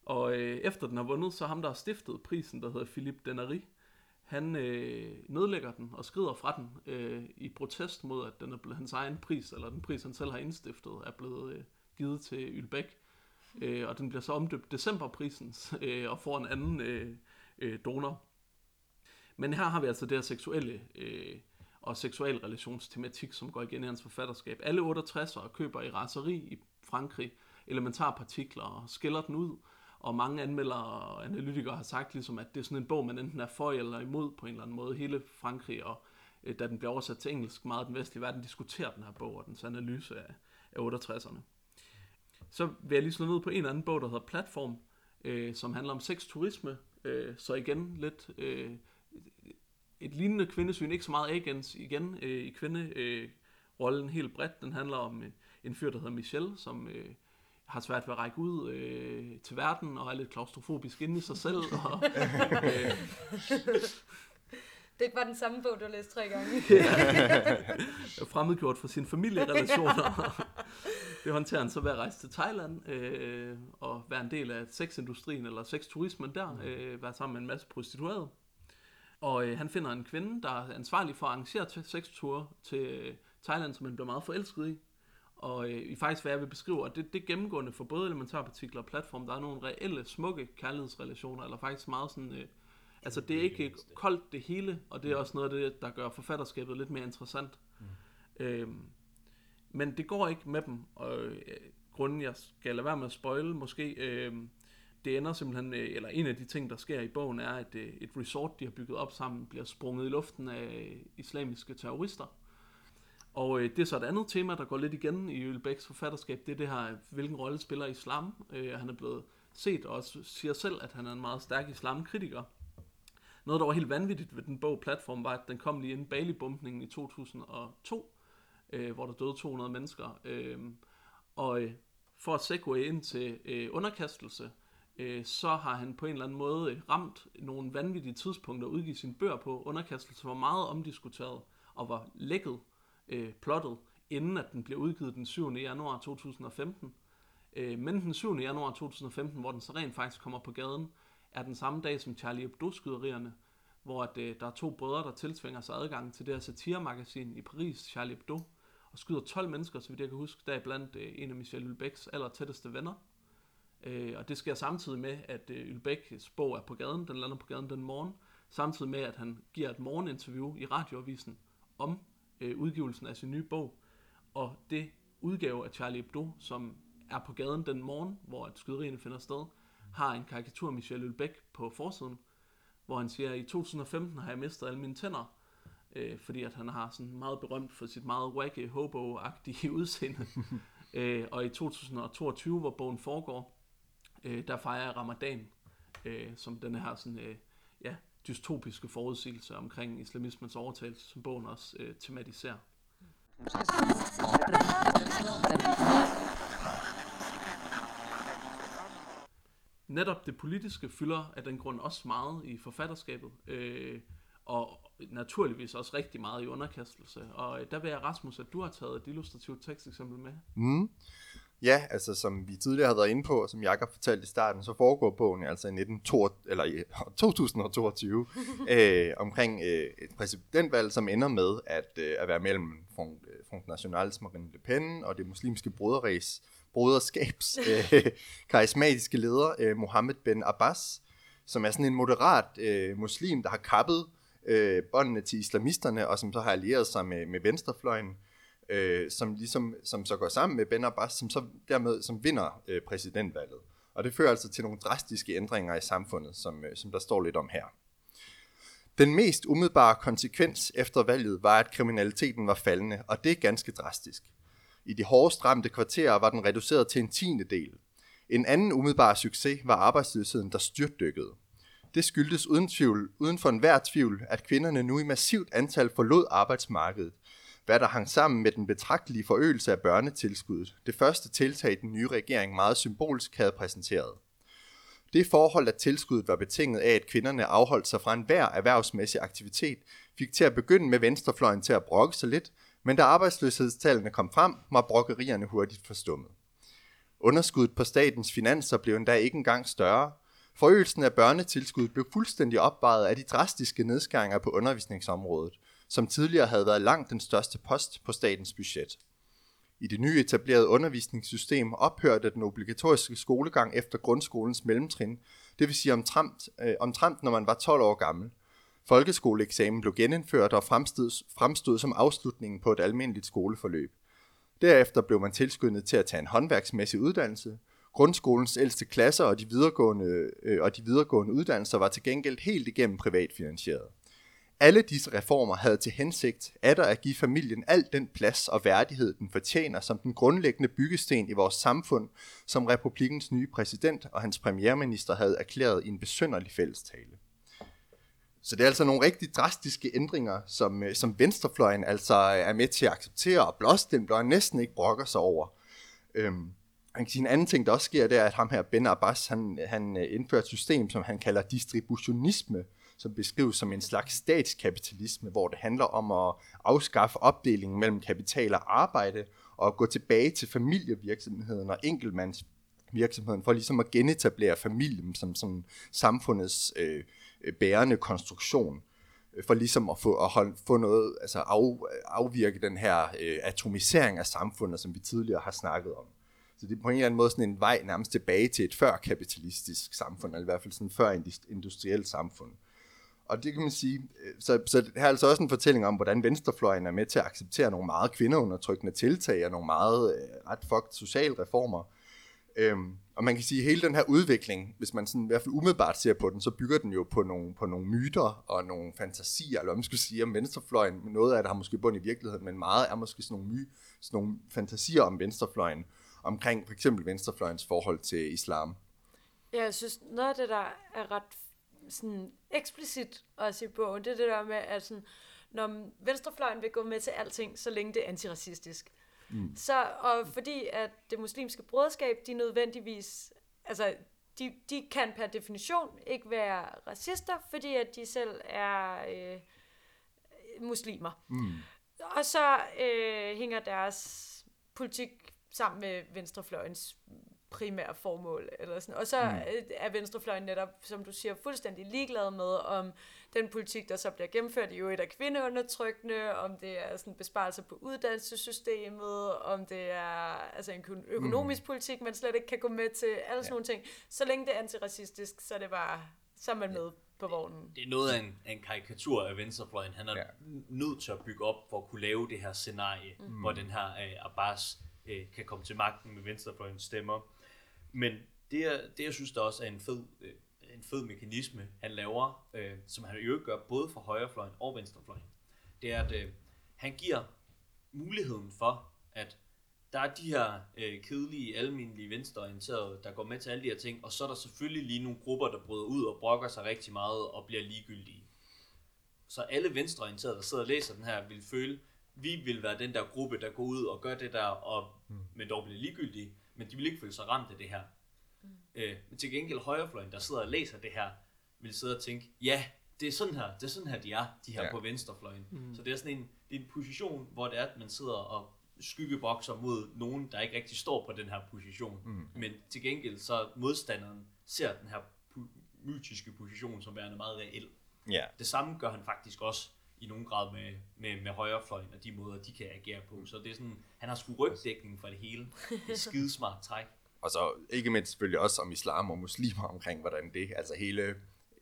og øh, efter den har vundet, så ham, der har stiftet prisen, der hedder Philippe Denary, han øh, nedlægger den og skrider fra den øh, i protest mod, at den er blevet hans egen pris, eller den pris, han selv har indstiftet, er blevet øh, givet til Ylbæk. Øh, og den bliver så omdøbt Decemberprisen øh, og får en anden øh, øh, donor. Men her har vi altså det her seksuelle øh, og seksualrelationstematik, som går igen i hans forfatterskab. Alle 68'ere køber i raseri i Frankrig elementarpartikler og skiller den ud. Og mange anmeldere og analytikere har sagt, ligesom, at det er sådan en bog, man enten er for eller imod på en eller anden måde. Hele Frankrig, og øh, da den bliver oversat til engelsk, meget af den vestlige verden diskuterer den her bog og dens analyse af, af 68'erne. Så vil jeg lige slå ned på en anden bog, der hedder Platform, øh, som handler om sexturisme. Øh, så igen lidt øh, et lignende kvindesyn, ikke så meget agens igen øh, i kvinderollen øh, rollen helt bredt. Den handler om øh, en fyr, der hedder Michel, som øh, har svært ved at række ud øh, til verden og er lidt klaustrofobisk inde i sig selv. Og, øh, Det var den samme bog, du har læst tre gange. er fremmedgjort for sine familierelationer. det håndterer han så ved at rejse til Thailand øh, og være en del af sexindustrien eller sexturismen der, øh, være sammen med en masse prostituerede. Og øh, han finder en kvinde, der er ansvarlig for at arrangere til sexture til øh, Thailand, som han bliver meget forelsket i. Og øh, i faktisk, hvad jeg vil beskrive, og det, det gennemgående for både elementarpartikler og platform, der er nogle reelle, smukke kærlighedsrelationer, eller faktisk meget sådan... Øh, altså, det er ikke koldt det hele, og det er også noget af det, der gør forfatterskabet lidt mere interessant. Mm. Øhm, men det går ikke med dem, og øh, grunden jeg skal lade være med at spoile måske, øh, det ender simpelthen, med, eller en af de ting, der sker i bogen, er, at øh, et resort, de har bygget op sammen, bliver sprunget i luften af øh, islamiske terrorister. Og øh, det er så et andet tema, der går lidt igen i Ølbæks forfatterskab, det er det her, hvilken rolle spiller islam. Øh, han er blevet set og også siger selv, at han er en meget stærk islamkritiker. Noget, der var helt vanvittigt ved den bog Platform, var, at den kom lige inden Bali-bumpningen i 2002, øh, hvor der døde 200 mennesker. Øh, og øh, for at segue ind til øh, underkastelse, øh, så har han på en eller anden måde ramt nogle vanvittige tidspunkter at udgive sine bøger på. Underkastelse var meget omdiskuteret og var lækket, øh, plottet, inden at den blev udgivet den 7. januar 2015. Øh, men den 7. januar 2015, hvor den så rent faktisk kommer på gaden, er den samme dag som Charlie Hebdo-skyderierne, hvor at, øh, der er to brødre, der tilsvinger sig adgang til det her satiremagasin i Paris, Charlie Hebdo, og skyder 12 mennesker, så vidt jeg kan huske, der er blandt øh, en af Michel Hulbecks aller tætteste venner. Øh, og det sker samtidig med, at øh, Houellebecqs bog er på gaden, den lander på gaden den morgen, samtidig med, at han giver et morgeninterview i radioavisen om øh, udgivelsen af sin nye bog, og det udgave af Charlie Hebdo, som er på gaden den morgen, hvor at skyderierne finder sted, har en karikatur af Michel Houellebecq på forsiden, hvor han siger, at i 2015 har jeg mistet alle mine tænder, øh, fordi at han har sådan meget berømt for sit meget wacky, hobo-agtige udseende. øh, og i 2022, hvor bogen foregår, øh, der fejrer jeg ramadan, øh, som den her sådan, øh, ja, dystopiske forudsigelse omkring islamismens overtagelse, som bogen også øh, tematiserer. Netop det politiske fylder af den grund også meget i forfatterskabet, øh, og naturligvis også rigtig meget i underkastelse. Og øh, der vil jeg, Rasmus, at du har taget et illustrativt teksteksempel med. Mm. Ja, altså som vi tidligere har været inde på, og som Jakob fortalte i starten, så foregår bogen altså i 1922, eller i 2022 øh, omkring øh, et præsidentvalg, som ender med at, øh, at være mellem Front, øh, Front Nationals Marine Le Pen og det muslimske broderræs, broderskabs øh, karismatiske leder øh, Mohammed Ben Abbas, som er sådan en moderat øh, muslim, der har kappet øh, båndene til islamisterne, og som så har allieret sig med, med venstrefløjen, øh, øh, som, ligesom, som så går sammen med Ben Abbas, som så dermed som vinder øh, præsidentvalget. Og det fører altså til nogle drastiske ændringer i samfundet, som, øh, som der står lidt om her. Den mest umiddelbare konsekvens efter valget var, at kriminaliteten var faldende, og det er ganske drastisk. I de hårdest ramte kvarterer var den reduceret til en tiende del. En anden umiddelbar succes var arbejdsløsheden, der styrtdykkede. Det skyldtes uden, tvivl, uden for enhver tvivl, at kvinderne nu i massivt antal forlod arbejdsmarkedet, hvad der hang sammen med den betragtelige forøgelse af børnetilskuddet, det første tiltag den nye regering meget symbolsk havde præsenteret. Det forhold, at tilskuddet var betinget af, at kvinderne afholdt sig fra enhver erhvervsmæssig aktivitet, fik til at begynde med venstrefløjen til at brokke sig lidt, men da arbejdsløshedstallene kom frem, var brokkerierne hurtigt forstummet. Underskuddet på statens finanser blev endda ikke engang større. Forøgelsen af børnetilskuddet blev fuldstændig opvejet af de drastiske nedskæringer på undervisningsområdet – som tidligere havde været langt den største post på statens budget. I det nye etablerede undervisningssystem ophørte den obligatoriske skolegang efter grundskolens mellemtrin, det vil sige omtrent, øh, omtrent når man var 12 år gammel. Folkeskoleeksamen blev genindført og fremstod, fremstod som afslutningen på et almindeligt skoleforløb. Derefter blev man tilskyndet til at tage en håndværksmæssig uddannelse. Grundskolens ældste klasser og de videregående, øh, og de videregående uddannelser var til gengæld helt igennem privatfinansieret. Alle disse reformer havde til hensigt at at give familien al den plads og værdighed, den fortjener som den grundlæggende byggesten i vores samfund, som republikens nye præsident og hans premierminister havde erklæret i en besynderlig fællestale. Så det er altså nogle rigtig drastiske ændringer, som, øh, som venstrefløjen altså øh, er med til at acceptere, og blåstemple næsten ikke brokker sig over. Øhm, man kan sige, en anden ting, der også sker, det er, at ham her, Ben Abbas, han, han øh, indfører et system, som han kalder distributionisme, som beskrives som en slags statskapitalisme, hvor det handler om at afskaffe opdelingen mellem kapital og arbejde, og gå tilbage til familievirksomheden og enkeltmandsvirksomheden, for ligesom at genetablere familien som, som samfundets øh, øh, bærende konstruktion øh, for ligesom at få, at holde, få noget, altså af, afvirke den her øh, atomisering af samfundet, som vi tidligere har snakket om. Så det er på en eller anden måde sådan en vej nærmest tilbage til et før kapitalistisk samfund, eller i hvert fald sådan før industrielt samfund og det kan man sige, øh, så, så det her er altså også en fortælling om, hvordan venstrefløjen er med til at acceptere nogle meget kvindeundertrykkende tiltag og nogle meget øh, ret fucked socialreformer. Øhm, og man kan sige, at hele den her udvikling, hvis man sådan, i hvert fald umiddelbart ser på den, så bygger den jo på nogle, på nogle myter og nogle fantasier, eller hvad man skulle sige om venstrefløjen. Noget af det har måske bund i virkeligheden, men meget er måske sådan nogle, my, sådan nogle fantasier om venstrefløjen, omkring for eksempel venstrefløjens forhold til islam. Ja, jeg synes, noget af det, der er ret sådan eksplicit også i bogen, det er det der med, at sådan, når venstrefløjen vil gå med til alting, så længe det er antiracistisk. Mm. Så, og fordi at det muslimske broderskab, de nødvendigvis, altså de, de kan per definition ikke være racister, fordi at de selv er øh, muslimer. Mm. Og så øh, hænger deres politik sammen med venstrefløjens primære formål. Eller sådan. Og så mm. er venstrefløjen netop, som du siger, fuldstændig ligeglad med, om den politik, der så bliver gennemført i øvrigt er kvindeundertrykkende, om det er sådan besparelser på uddannelsessystemet, om det er altså en økonomisk mm. politik, man slet ikke kan gå med til, alle sådan ja. nogle ting. Så længe det er antiracistisk, så er det bare, så er man med på vognen. Det er noget af en, en karikatur af venstrefløjen. Han er ja. nødt til at bygge op for at kunne lave det her scenarie, mm. hvor den her uh, Abbas uh, kan komme til magten med venstrefløjens stemmer. Men det, jeg, det, jeg synes, der også er en fed, øh, en fed mekanisme, han laver, øh, som han jo gør både for højrefløjen og venstrefløjen, det er, at øh, han giver muligheden for, at der er de her øh, kedelige, almindelige venstreorienterede, der går med til alle de her ting, og så er der selvfølgelig lige nogle grupper, der bryder ud og brokker sig rigtig meget og bliver ligegyldige. Så alle venstreorienterede, der sidder og læser den her, vil føle, vi vil være den der gruppe, der går ud og gør det der, og, mm. men dog bliver ligegyldige men de vil ikke føle sig ramt af det her. Mm. Øh, men til gengæld højrefløjen, der sidder og læser det her, vil sidde og tænke, ja, det er sådan her, det er sådan her, de er, de her ja. på venstrefløjen. Mm. Så det er sådan en, det er en position, hvor det er, at man sidder og skyggebokser mod nogen, der ikke rigtig står på den her position. Mm. Men til gengæld så modstanderen ser den her mytiske position som værende meget reel. Ja. Det samme gør han faktisk også i nogen grad med, med, med højrefløjen og de måder, de kan agere på. Så det er sådan, han har sgu rygdækning for det hele. Det er skidesmart træk. Og så ikke mindst selvfølgelig også om islam og muslimer omkring, hvordan det, altså hele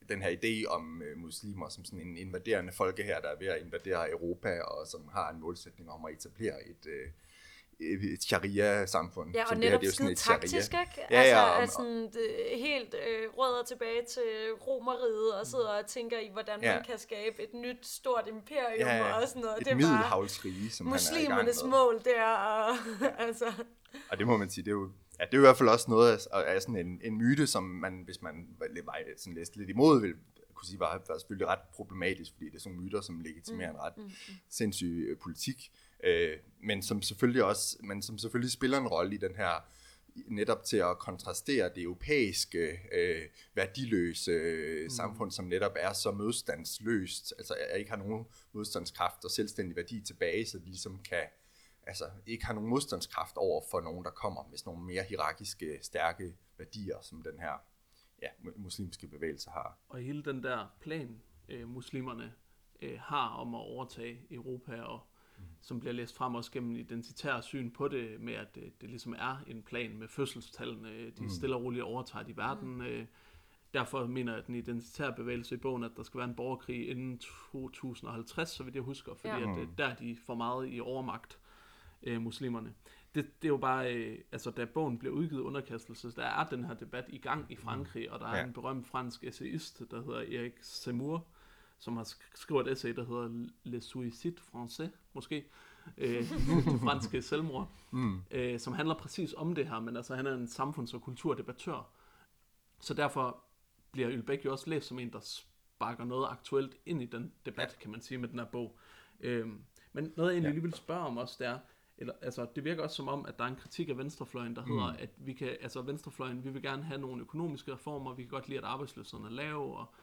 den her idé om øh, muslimer som sådan en invaderende folke her, der er ved at invadere Europa, og som har en målsætning om at etablere et, øh, et sharia-samfund. Ja, og netop det her, det er jo sådan taktisk, sharia. ikke? Ja, altså, ja, altså, sådan, det, helt øh, rødder tilbage til romeriet, og sidder og tænker i, hvordan ja. man kan skabe et nyt, stort imperium, ja, ja. og sådan noget. Et det middelhavsrige, som muslimernes han er i gang med. mål, der, og, altså... Og det må man sige, det er jo Ja, det er i hvert fald også noget af, af sådan en, en myte, som man, hvis man var sådan læste lidt imod, vil kunne sige, var, var selvfølgelig ret problematisk, fordi det er sådan myter, som legitimerer mm, en ret mm, mm. sindssyg øh, politik øh, men som selvfølgelig også, men som selvfølgelig spiller en rolle i den her netop til at kontrastere det europæiske øh, værdiløse øh, mm. samfund, som netop er så modstandsløst, altså ikke har nogen modstandskraft og selvstændig værdi tilbage, så de ligesom kan altså ikke har nogen modstandskraft over for nogen, der kommer med sådan nogle mere hierarkiske, stærke værdier, som den her ja, muslimske bevægelse har. Og hele den der plan, øh, muslimerne øh, har om at overtage Europa og som bliver læst frem også gennem identitær syn på det, med at det, det ligesom er en plan med fødselstallene, de mm. stille og roligt overtager i verden. Mm. Øh, derfor mener jeg, at den identitære bevægelse i bogen, at der skal være en borgerkrig inden 2050, så vidt jeg husker, fordi ja. at det, der de får meget i overmagt, øh, muslimerne. Det, det er jo bare, øh, altså da bogen bliver udgivet underkastelse, der er den her debat i gang i Frankrig, og der er ja. en berømt fransk essayist, der hedder Erik Zemmour, som har skrevet et essay, der hedder Le Suicide Français, måske, øh, det franske selvmord, mm. øh, som handler præcis om det her, men altså han er en samfunds- og kulturdebattør. Så derfor bliver Ylbæk jo også læst som en, der sparker noget aktuelt ind i den debat, kan man sige, med den her bog. Øh, men noget jeg egentlig lige vil spørge om også, det er, eller, altså, det virker også som om, at der er en kritik af venstrefløjen, der mm. hedder, at vi kan, altså venstrefløjen, vi vil gerne have nogle økonomiske reformer, vi kan godt lide, at arbejdsløsheden er lav, og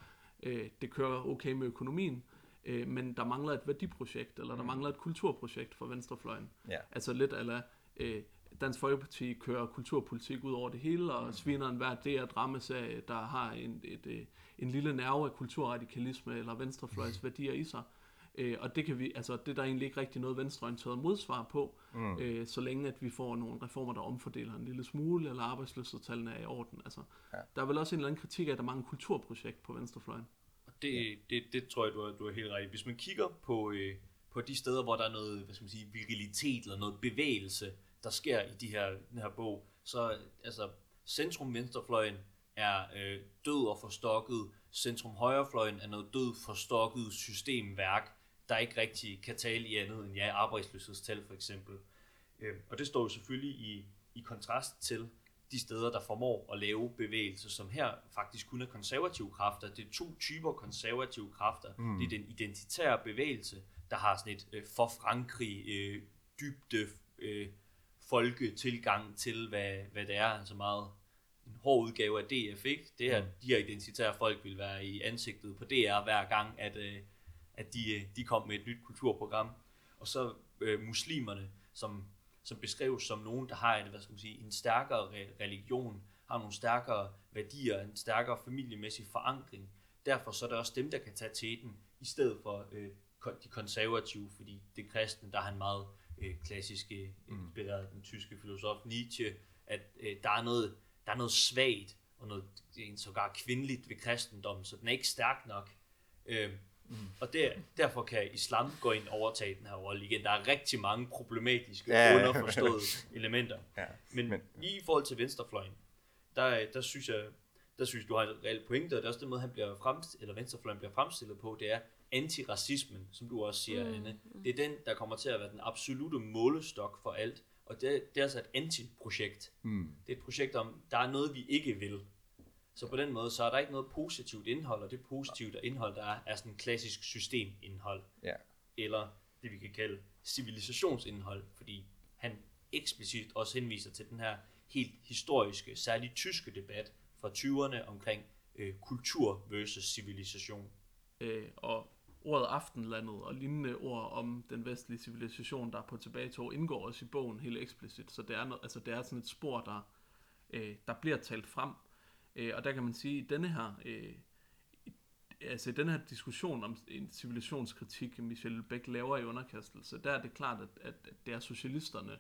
øh, det kører okay med økonomien, øh, men der mangler et værdiprojekt, eller der mm. mangler et kulturprojekt for venstrefløjen. Ja. Altså lidt ala, øh, Dansk Folkeparti kører kulturpolitik ud over det hele, og mm. sviner en hver DR dramaserie, der har en, et, et, en lille nerve af kulturradikalisme eller venstrefløjs mm. værdier i sig. Øh, og det kan vi, altså det er der egentlig ikke rigtig noget venstreorienteret modsvar på, mm. øh, så længe at vi får nogle reformer, der omfordeler en lille smule, eller arbejdsløshedstallene er i orden. Altså, ja. Der er vel også en eller anden kritik af, at der er mange kulturprojekt på venstrefløjen. Og Det, det, det tror jeg, du har, du har helt ret i. Hvis man kigger på, øh, på de steder, hvor der er noget hvad skal man sige, virilitet eller noget bevægelse, der sker i de her, den her bog, så altså, centrum venstrefløjen er øh, død og forstokket, centrum højrefløjen er noget død forstokket systemværk, der ikke rigtig kan tale i andet end ja, arbejdsløshedstal for eksempel. Øh, og det står jo selvfølgelig i, i kontrast til de steder, der formår at lave bevægelser, som her faktisk kun er konservative kræfter. Det er to typer konservative kræfter. Mm. Det er den identitære bevægelse, der har sådan et øh, for Frankrig øh, dybde øh, folketilgang til, hvad, hvad det er. Altså meget en hård udgave af DF, ikke? Det her, mm. de her identitære folk vil være i ansigtet på DR hver gang, at, øh, at de, øh, de kom med et nyt kulturprogram. Og så øh, muslimerne, som som beskrives som nogen, der har en, hvad skal man sige, en stærkere religion, har nogle stærkere værdier, en stærkere familiemæssig forankring. Derfor så er det også dem, der kan tage teten, i stedet for øh, de konservative, fordi det kristne, der har han meget øh, klassisk øh, mm. inspireret af den tyske filosof Nietzsche, at øh, der, er noget, der er noget svagt og noget en sågar kvindeligt ved kristendommen, så den er ikke stærk nok. Øh, Mm. Og der, derfor kan islam gå ind og overtage den her rolle igen. Der er rigtig mange problematiske, ja. underforståede elementer. Ja. Men, Men i forhold til venstrefløjen, der, der synes jeg, der synes du har et reelt pointe, og det er også den måde, han bliver fremstillet, eller venstrefløjen bliver fremstillet på, det er antiracismen, som du også siger, mm. Anne. Det er den, der kommer til at være den absolute målestok for alt. Og det, det er altså et anti-projekt. Mm. Det er et projekt om, der er noget, vi ikke vil. Så på den måde, så er der ikke noget positivt indhold, og det positive indhold, der er, er sådan en klassisk systemindhold. Ja. Eller det, vi kan kalde civilisationsindhold, fordi han eksplicit også henviser til den her helt historiske, særligt tyske debat fra 20'erne omkring øh, kultur versus civilisation. Øh, og ordet aftenlandet og lignende ord om den vestlige civilisation, der på tilbagetog, indgår også i bogen helt eksplicit. Så det er, noget, altså det er sådan et spor, der, øh, der bliver talt frem Øh, og der kan man sige, at denne her, øh, altså den her diskussion om en civilisationskritik, Michel Beck laver i underkastelse, der er det klart, at, at det er socialisterne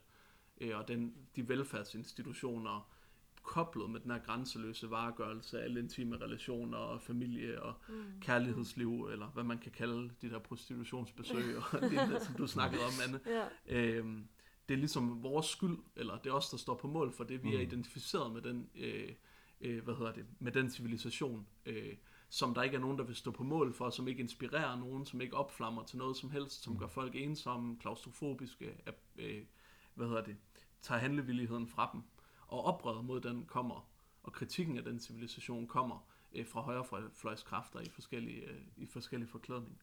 øh, og den, de velfærdsinstitutioner, koblet med den her grænseløse varegørelse af alle intime relationer og familie og mm. kærlighedsliv, eller hvad man kan kalde de der prostitutionsbesøg, og det, som du snakkede om, Anne. Ja. Øhm, det er ligesom vores skyld, eller det er os, der står på mål for det. Vi mm. er identificeret med den øh, øh, hvad hedder det, med den civilisation, øh, som der ikke er nogen, der vil stå på mål for, som ikke inspirerer nogen, som ikke opflammer til noget som helst, som mm. gør folk ensomme, klaustrofobiske, øh, hvad hedder det, tager handlevilligheden fra dem. Og oprøret mod den kommer, og kritikken af den civilisation kommer øh, fra højrefløjskræfter i forskellige, øh, i forskellige forklædning.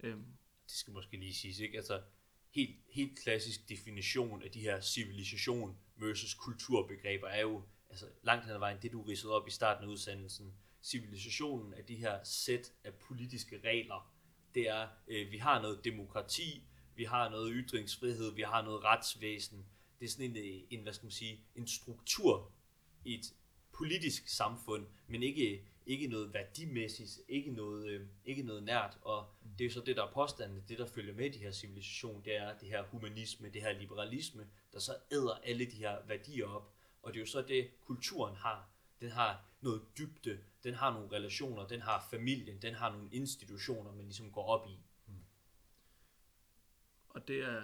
Øh. Det skal måske lige siges, ikke? Altså, helt, helt klassisk definition af de her civilisation versus kulturbegreber er jo altså langt hen ad vejen, det du ridsede op i starten af udsendelsen, civilisationen af de her sæt af politiske regler, det er, øh, vi har noget demokrati, vi har noget ytringsfrihed, vi har noget retsvæsen. Det er sådan en, øh, en hvad skal man sige, en struktur i et politisk samfund, men ikke, ikke noget værdimæssigt, ikke noget, øh, ikke noget nært. Og det er jo så det, der er påstanden, det der følger med de her civilisation, det er det her humanisme, det her liberalisme, der så æder alle de her værdier op. Og det er jo så det, kulturen har. Den har noget dybde, den har nogle relationer, den har familien, den har nogle institutioner, man ligesom går op i. Mm. Og det er,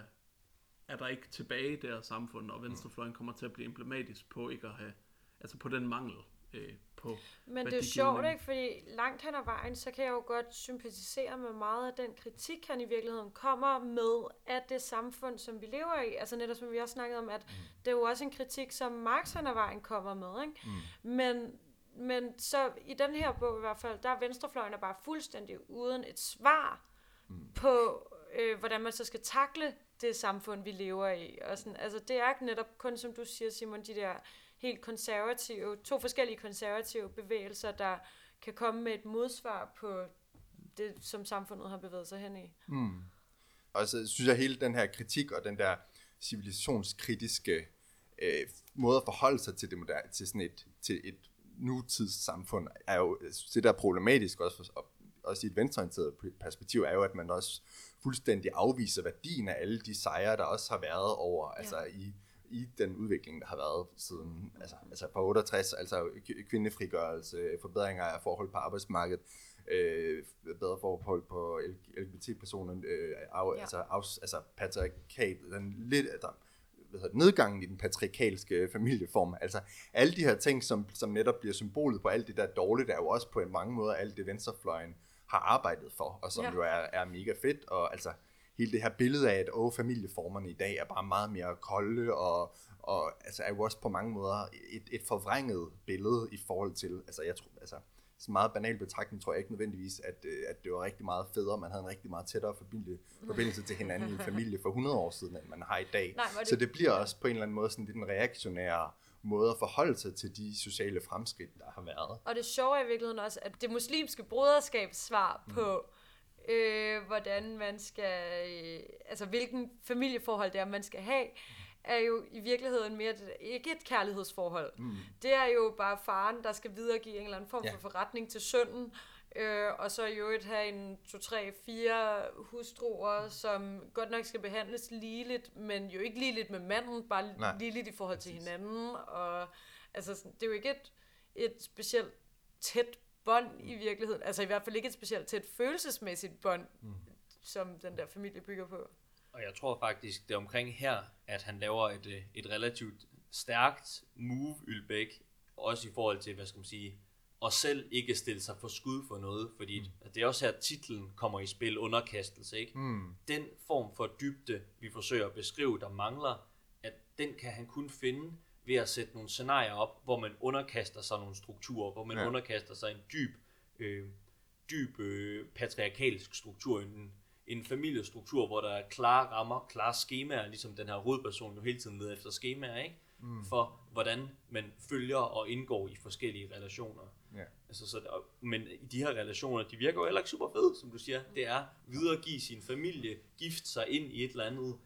er der ikke tilbage i det her samfund, og venstrefløjen kommer til at blive emblematisk på ikke at have, altså på den mangel øh, på Men det er jo sjovt, ikke? Fordi langt hen ad vejen, så kan jeg jo godt sympatisere med meget af den kritik, han i virkeligheden kommer med af det samfund, som vi lever i. Altså netop som vi også snakket om, at mm. det er jo også en kritik, som Marx hen ad vejen kommer med, ikke? Mm. Men, men så i den her bog i hvert fald, der er venstrefløjen er bare fuldstændig uden et svar mm. på, øh, hvordan man så skal takle det samfund, vi lever i. Og sådan, altså det er netop kun, som du siger, Simon, de der helt konservative, to forskellige konservative bevægelser, der kan komme med et modsvar på det, som samfundet har bevæget sig hen i. Mm. Og så synes jeg, hele den her kritik og den der civilisationskritiske øh, måde at forholde sig til det moderne, til sådan et, til et nutidssamfund, er jo det, der er problematisk også, for, også i et venstreorienteret perspektiv, er jo, at man også fuldstændig afviser værdien af alle de sejre, der også har været over, ja. altså i i den udvikling, der har været siden altså, altså på 68, altså kvindefrigørelse, forbedringer af forhold på arbejdsmarkedet, øh, bedre forhold på LGBT-personer, øh, af, Ja. altså, af, altså patriarkat, den lidt, der, hvad hedder nedgangen i den patriarkalske familieform. Altså alle de her ting, som, som netop bliver symbolet på alt det der dårlige, der er jo også på en mange måder alt det venstrefløjen har arbejdet for, og som ja. jo er, er mega fedt, og altså hele det her billede af, at åh, familieformerne i dag er bare meget mere kolde, og, og altså er jo også på mange måder et, et forvrænget billede i forhold til, altså jeg tror, altså så meget banal betragtning tror jeg ikke nødvendigvis, at, øh, at det var rigtig meget federe, man havde en rigtig meget tættere familie, forbindelse til hinanden i en familie for 100 år siden, end man har i dag. Nej, det- Så det bliver også på en eller anden måde sådan lidt en reaktionær måde at forholde sig til de sociale fremskridt, der har været. Og det sjove er i virkeligheden også, at det muslimske broderskabs svar Mm. Øh, hvordan man skal, øh, altså hvilken familieforhold det er, man skal have, er jo i virkeligheden mere det, ikke et kærlighedsforhold. Mm. Det er jo bare faren, der skal videregive en eller anden form Ja. for forretning til sønnen, øh, og så i øvrigt have en, to, tre, fire hustruer, som godt nok skal behandles ligeligt, men jo ikke ligeligt med manden, bare Nej. ligeligt i forhold til hinanden. Og, altså, det er jo ikke et, et specielt tæt bånd i virkeligheden. Altså i hvert fald ikke et specielt tæt følelsesmæssigt bånd, mm. som den der familie bygger på. Og jeg tror faktisk, det er omkring her, at han laver et, øh, et relativt stærkt move, Ylbæk, også i forhold til, hvad skal man sige, og selv ikke stille sig for skud for noget, fordi mm. det er også her, at titlen kommer i spil, underkastelse, ikke? Mm. Den form for dybde, vi forsøger at beskrive, der mangler, at den kan han kun finde ved at sætte nogle scenarier op, hvor man underkaster sig nogle strukturer, hvor man Ja. underkaster sig en dyb, øh, dyb øh, patriarkalsk struktur, en, en familiestruktur, hvor der er klare rammer, klare skemaer, ligesom den her hovedperson jo hele tiden leder efter skemaer, ikke? Mm. For hvordan man følger og indgår i forskellige relationer. Ja. Altså, så der, men i de her relationer, de virker jo heller ikke super fede, som du siger. Det er videregive sin familie, gifte sig ind i et eller andet.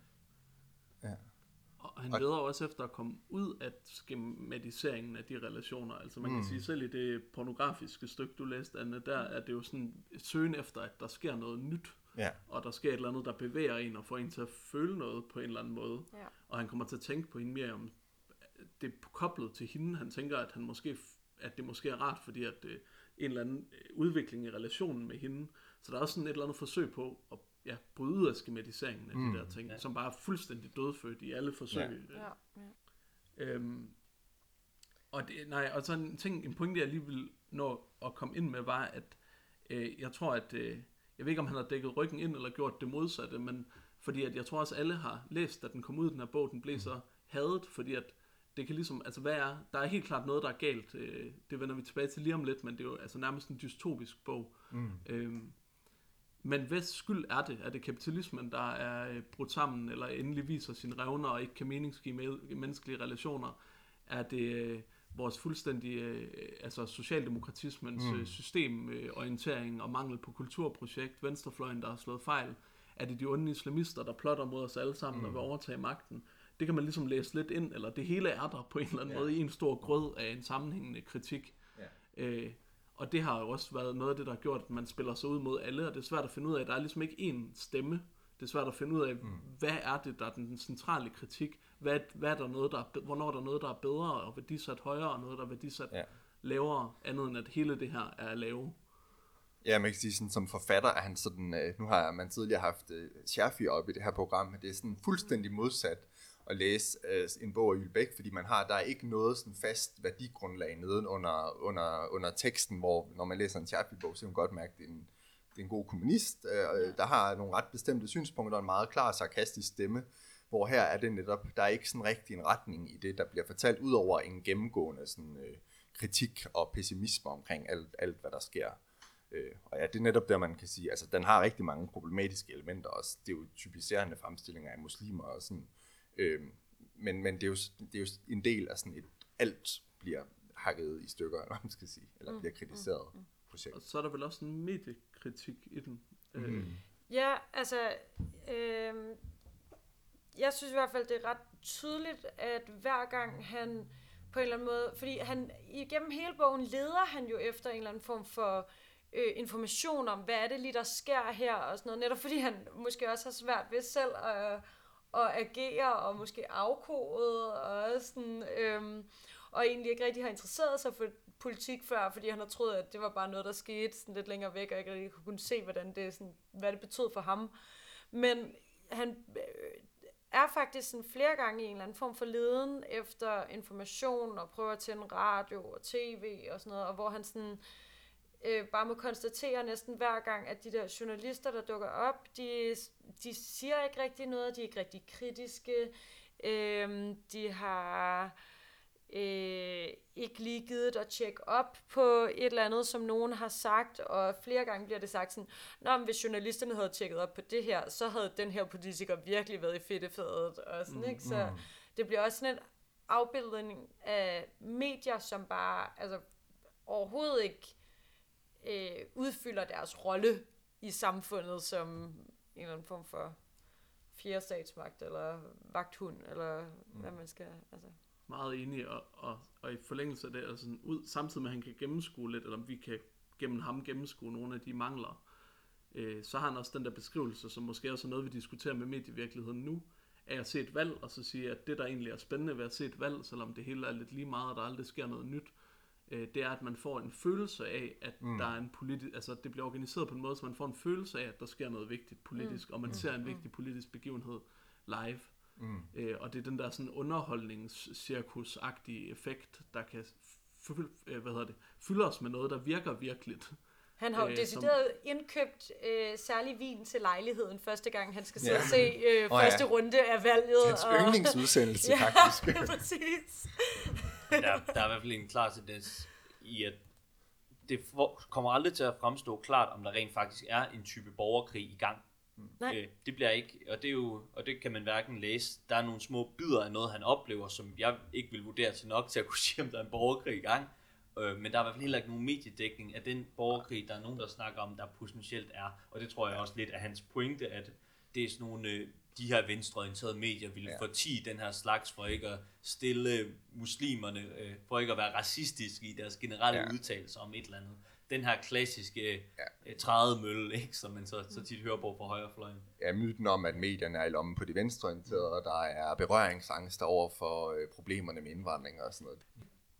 Og han leder også efter at komme ud af skematiseringen af de relationer. Altså man kan sige, selv i det pornografiske stykke, du læste, Anne, der er det jo sådan et søgen efter, at der sker noget nyt. Ja. Og der sker et eller andet, der bevæger en og får en til at føle noget på en eller anden måde. Ja. Og han kommer til at tænke på hende mere om det er koblet til hende. Han tænker, at, han måske, at det måske er rart, fordi at øh, en eller anden udvikling i relationen med hende. Så der er også sådan et eller andet forsøg på at ja, bryde ud af skematiseringen af mm. de der ting, ja. som bare er fuldstændig dødfødt i alle forsøg. Ja. Ja. Ja. Øhm, og, det, nej, og så en ting, en pointe, jeg lige vil nå at komme ind med, var, at øh, jeg tror, at øh, jeg ved ikke, om han har dækket ryggen ind eller gjort det modsatte, men fordi at jeg tror også, alle har læst, at den kom ud, den her bog, den blev så hadet, fordi at det kan ligesom, altså hvad er, der er helt klart noget, der er galt, øh, det vender vi tilbage til lige om lidt, men det er jo altså nærmest en dystopisk bog. Mm. Øhm, men hvad skyld er det? Er det kapitalismen, der er øh, brudt sammen, eller endelig viser sine revner og ikke kan meningsgive med- menneskelige relationer? Er det øh, vores fuldstændige, øh, altså socialdemokratismens mm. systemorientering og mangel på kulturprojekt, venstrefløjen, der har slået fejl? Er det de onde islamister, der plotter mod os alle sammen mm. og vil overtage magten? Det kan man ligesom læse lidt ind, eller det hele er der på en eller anden Ja. måde i en stor grød af en sammenhængende kritik. Ja. Øh, og det har jo også været noget af det, der har gjort, at man spiller sig ud mod alle, og det er svært at finde ud af, der er ligesom ikke én stemme. Det er svært at finde ud af, mm. hvad er det, der er den centrale kritik? Hvad, hvad er der noget, der er, hvornår er der noget, der er bedre og værdisat højere, og noget, der er værdisat ja. lavere, andet end at hele det her er lave. Ja, man kan sige, sådan, som forfatter er han sådan, øh, nu har man tidligere haft øh, Scherfi op i det her program, men det er sådan fuldstændig modsat at læse øh, en bog af Ylbæk, fordi man har, der er ikke noget sådan fast værdigrundlag nede under, under, under teksten, hvor når man læser en Scherfi-bog, så kan man godt mærke, at det er en, det er en god kommunist, øh, ja. der har nogle ret bestemte synspunkter og en meget klar sarkastisk stemme, hvor her er det netop, der er ikke sådan rigtig en retning i det, der bliver fortalt, ud over en gennemgående sådan, øh, kritik og pessimisme omkring alt, alt hvad der sker. Øh, og ja, det er netop der, man kan sige, altså den har rigtig mange problematiske elementer også. Det er jo typiserende fremstillinger af muslimer og sådan. Øh, men, men det, er jo, det er jo en del af sådan et, alt bliver hakket i stykker, eller hvad man skal sige, eller bliver kritiseret projekt. Og så er der vel også en mediekritik i den. Mm. Øh, Ja, altså, øh, jeg synes i hvert fald, det er ret tydeligt, at hver gang han på en eller anden måde, fordi han igennem hele bogen leder han jo efter en eller anden form for øh, information om, hvad er det lige, der sker her og sådan noget, netop fordi han måske også har svært ved selv at, at agere og måske afkodet og sådan, øhm, og egentlig ikke rigtig har interesseret sig for politik før, fordi han har troet, at det var bare noget, der skete sådan lidt længere væk, og ikke rigtig kunne se, hvordan det, sådan, hvad det betød for ham. Men han øh, er faktisk sådan flere gange i en eller anden form for leden efter information, og prøver at tænde radio og tv og sådan noget, og hvor han sådan øh, bare må konstatere næsten hver gang, at de der journalister, der dukker op, de, de siger ikke rigtig noget, de er ikke rigtig kritiske, øh, de har øh, ikke lige givet at tjekke op på et eller andet, som nogen har sagt, og flere gange bliver det sagt sådan, Nå, men hvis journalisterne havde tjekket op på det her, så havde den her politiker virkelig været i fedtefadet, og sådan, ikke? Så Mm. det bliver også sådan en afbildning af medier, som bare altså, overhovedet ikke øh, udfylder deres rolle i samfundet som en eller anden form for fjerde statsmagt, eller vagthund, eller mm. hvad man skal... Altså. meget enig, og, og, og i forlængelse af det, altså sådan ud, samtidig med, at han kan gennemskue lidt, eller vi kan gennem ham gennemskue nogle af de mangler, øh, så har han også den der beskrivelse, som måske også er noget, vi diskuterer med medievirkeligheden nu, af at se et valg, og så sige, at det, der egentlig er spændende ved at se et valg, selvom det hele er lidt lige meget, og der aldrig sker noget nyt, øh, det er, at man får en følelse af, at mm. der er en politisk, altså det bliver organiseret på en måde, så man får en følelse af, at der sker noget vigtigt politisk, mm. og man ser en vigtig politisk begivenhed live. Mm. Øh, og det er den der sådan underholdningscirkus-agtige effekt, der kan fylde, øh, hvad hedder det, fylde os med noget, der virker virkeligt. Han har jo Øh, decideret indkøbt øh, særlig vin til lejligheden første gang, han skal sidde Ja. og se øh, Åh, ja. første runde af valget. Hans og... yndlingsudsendelse, ja, faktisk. præcis. Men der, der er i hvert fald en klar tendens i, at det for, kommer aldrig til at fremstå klart, om der rent faktisk er en type borgerkrig i gang. Nej. Øh, det bliver ikke, og det, er jo, og det kan man hverken læse. Der er nogle små bidder af noget, han oplever, som jeg ikke vil vurdere til nok til at kunne sige, om der er en borgerkrig i gang. Øh, men der er i hvert fald heller ikke nogen mediedækning af den borgerkrig, der er nogen, der snakker om, der potentielt er. Og det tror jeg også lidt er hans pointe, at det er sådan nogle, øh, de her venstreorienterede medier vil Ja. fortige den her slags for ikke at stille muslimerne, øh, for ikke at være racistiske i deres generelle Ja. udtalelser om et eller andet. Den her klassiske Ja. ja. trædemølle, ikke, som man så, så tit hører på fra højrefløjen. Ja, myten om, at medierne er i lommen på de venstreorienterede, og der er berøringsangst over for øh, problemerne med indvandring og sådan noget.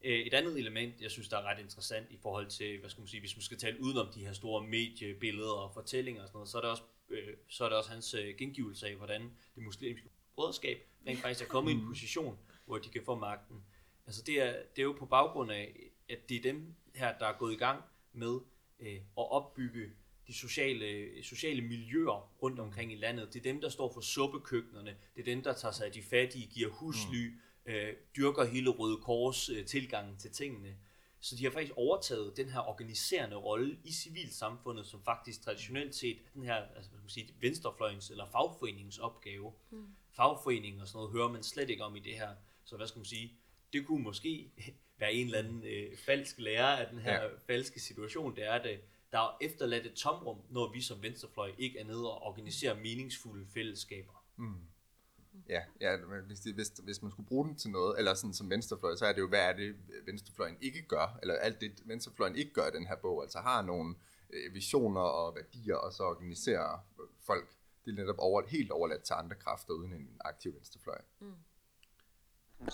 Øh, Et andet element, jeg synes, der er ret interessant i forhold til, hvad skal man sige, hvis man skal tale udenom de her store mediebilleder og fortællinger og sådan noget, så er det også, øh, så er det også hans øh, gengivelse af, hvordan det muslimske brødreskab rent faktisk er kommet i en position, hvor de kan få magten. Altså det er, det er jo på baggrund af, at det er dem her, der er gået i gang med øh, at opbygge de sociale, sociale miljøer rundt omkring i landet. Det er dem, der står for suppekøkkenerne. Det er dem, der tager sig af de fattige, giver husly, øh, dyrker hele Røde Kors øh, tilgangen til tingene. Så de har faktisk overtaget den her organiserende rolle i civilsamfundet, som faktisk traditionelt set er den her altså, man sige, venstrefløjens eller fagforeningens opgave. Mm. Fagforening og sådan noget hører man slet ikke om i det her. Så hvad skal man sige, det kunne måske være en eller anden øh, falsk lærer af den her Ja. falske situation. Det er, at øh, der er efterladt et tomrum, når vi som venstrefløj ikke er nede og organiserer meningsfulde fællesskaber. Ja, ja men hvis, det, hvis, hvis man skulle bruge den til noget, eller sådan som venstrefløj, så er det jo, hvad er det, venstrefløjen ikke gør, eller alt det, venstrefløjen ikke gør i den her bog, altså har nogle øh, visioner og værdier, og så organiserer folk. Det er netop over, helt overladt til andre kræfter uden en aktiv venstrefløj. En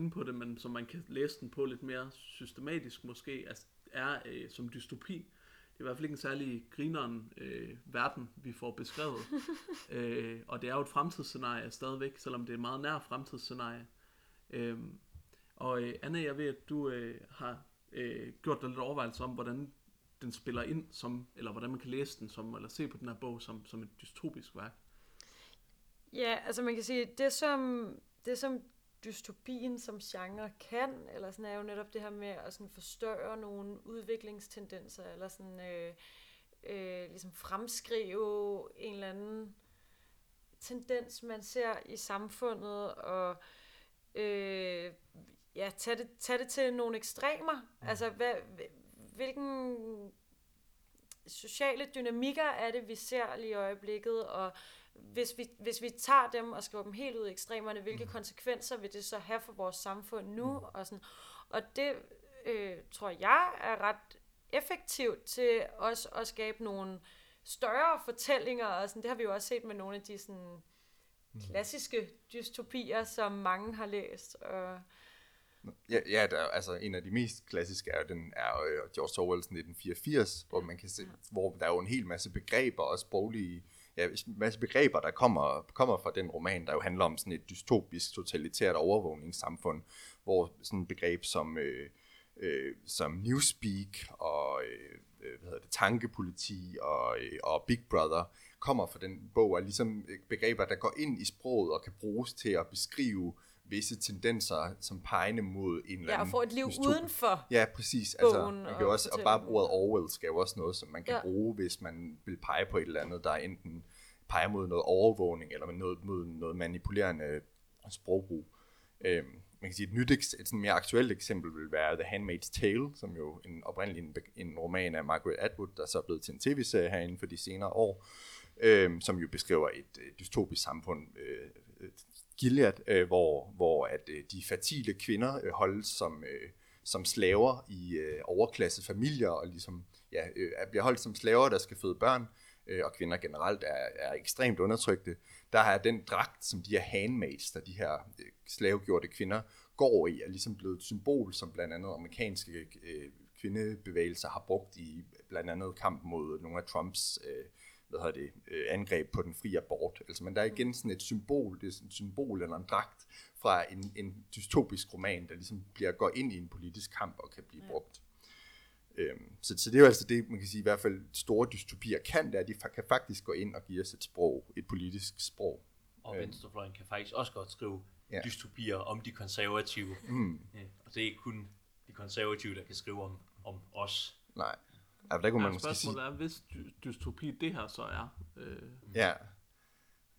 inde på det, men som man kan læse den på lidt mere systematisk måske, altså, er øh, som dystopi. Det er i hvert fald ikke en særlig grineren øh, verden, vi får beskrevet. øh, og det er jo et fremtidsscenarie stadigvæk, selvom det er et meget nær fremtidsscenarie. Øh, og øh, Anna, jeg ved, at du øh, har øh, gjort dig lidt overvejelser om, hvordan den spiller ind som, eller hvordan man kan læse den som, eller se på den her bog som, som et dystopisk værk. Ja, altså man kan sige, det som, det som dystopien som genre kan, eller sådan er jo netop det her med at sådan forstørre nogle udviklingstendenser, eller sådan øh, øh, ligesom fremskrive en eller anden tendens, man ser i samfundet, og øh, ja, tage det, tage det til nogle ekstremer. Altså, hvad, hvilken sociale dynamikker er det, vi ser lige i øjeblikket, og hvis vi, hvis vi tager dem og skriver dem helt ud i ekstremerne, hvilke mm. konsekvenser vil det så have for vores samfund nu? Mm. Og, sådan. og det øh, tror jeg er ret effektivt til også at skabe nogle større fortællinger, og sådan, det har vi jo også set med nogle af de sådan, mm. klassiske dystopier, som mange har læst. Og, Ja, ja der, altså en af de mest klassiske er, den er uh, George Orwell's 1984, hvor man kan se, hvor der er jo en hel masse begreber og sproglige, ja, masse begreber, der kommer, kommer fra den roman, der jo handler om sådan et dystopisk, totalitært overvågningssamfund, hvor sådan et begreb som, øh, øh, som Newspeak og øh, øh hvad hedder det, tankepoliti og, øh, og Big Brother kommer fra den bog, er ligesom begreber, der går ind i sproget og kan bruges til at beskrive visse tendenser, som pegner mod en eller anden... Ja, og få et liv uden for Ja, præcis. Altså, man kan og, også, og bare ordet Orwell skal jo også noget, som man kan ja. bruge, hvis man vil pege på et eller andet, der enten peger mod noget overvågning, eller noget, mod noget manipulerende sprogbrug. Øhm, man kan sige, et nyt, et sådan mere aktuelt eksempel vil være The Handmaid's Tale, som jo en, oprindeligt en, en roman af Margaret Atwood, der så er blevet til en tv-serie herinde for de senere år, øhm, som jo beskriver et, et dystopisk samfund, øh, Gilead, øh, hvor, hvor at øh, de fertile kvinder øh, holdes som, øh, som slaver i øh, overklasse familier, og ligesom ja, øh, bliver holdt som slaver, der skal føde børn, øh, og kvinder generelt er, er ekstremt undertrykte. Der er den dragt, som de her handmaids, der de her øh, slavegjorte kvinder går i, er ligesom blevet et symbol, som blandt andet amerikanske øh, kvindebevægelser har brugt i blandt andet kamp mod nogle af Trumps øh, hvad hedder det, øh, angreb på den frie abort. Altså, men der er igen sådan et symbol, det er sådan et symbol eller en dragt fra en, en dystopisk roman, der ligesom bliver, går ind i en politisk kamp og kan blive ja. brugt. Øhm, så, så det er jo altså det, man kan sige, i hvert fald store dystopier kan, det er, at de kan faktisk gå ind og give os et sprog, et politisk sprog. Og øhm. venstrefløjen kan faktisk også godt skrive ja. dystopier om de konservative. Mm. Ja, og det er ikke kun de konservative, der kan skrive om, om os. Nej. Ja, der kunne man ja, måske sige... er, hvis dystopi det her så er. Øh... Ja.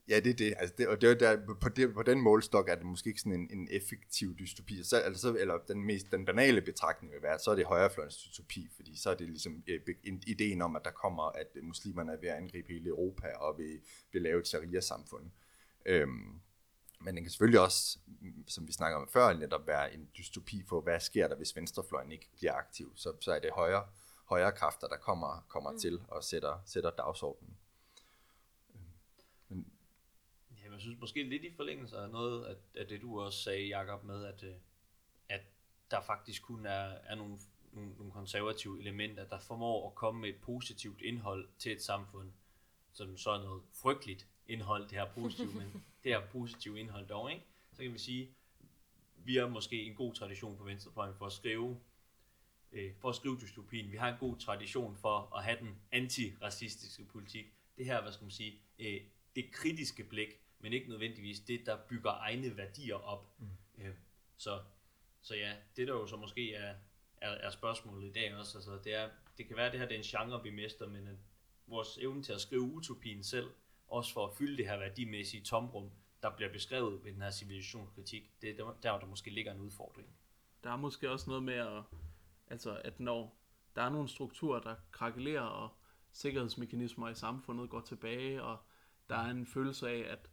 Ja, det er det. Altså det og det er der, på, det, på den målstok er det måske ikke sådan en, en effektiv dystopi. Så, altså, eller den mest den banale betragtning vil være, så er det højrefløjens dystopi, fordi så er det ligesom øh, en, ideen om, at der kommer, at muslimerne er ved at angribe hele Europa og vil, vil lave et sharia-samfund. Øhm, men den kan selvfølgelig også, som vi snakker om før, netop være en dystopi for, hvad sker der, hvis venstrefløjen ikke bliver aktiv. Så, så er det højre højere kræfter, der kommer, kommer mm. til og sætter, sætter dagsordenen. Men, ja, jeg synes måske lidt i forlængelse af noget af, af det, du også sagde, Jacob, med, at, øh, at der faktisk kun er, er nogle, nogle, nogle konservative elementer, der formår at komme med et positivt indhold til et samfund, som så er noget frygteligt indhold, det her positive, men det her positive indhold dog, ikke? så kan vi sige, vi har måske en god tradition på venstrefløjen for at skrive øh, for at skrive dystopien. Vi har en god tradition for at have den antiracistiske politik. Det her, hvad skal man sige, øh, det kritiske blik, men ikke nødvendigvis det, der bygger egne værdier op. Mm. Øh, så, så ja, det der jo så måske er, er, er spørgsmålet i dag også, altså det, er, det kan være, at det her det er en genre, vi mister, men at vores evne til at skrive utopien selv, også for at fylde det her værdimæssige tomrum, der bliver beskrevet ved den her civilisationskritik, det er der, der, der måske ligger en udfordring. Der er måske også noget med at Altså, at når der er nogle strukturer, der krakelerer, og sikkerhedsmekanismer i samfundet går tilbage, og der er en følelse af, at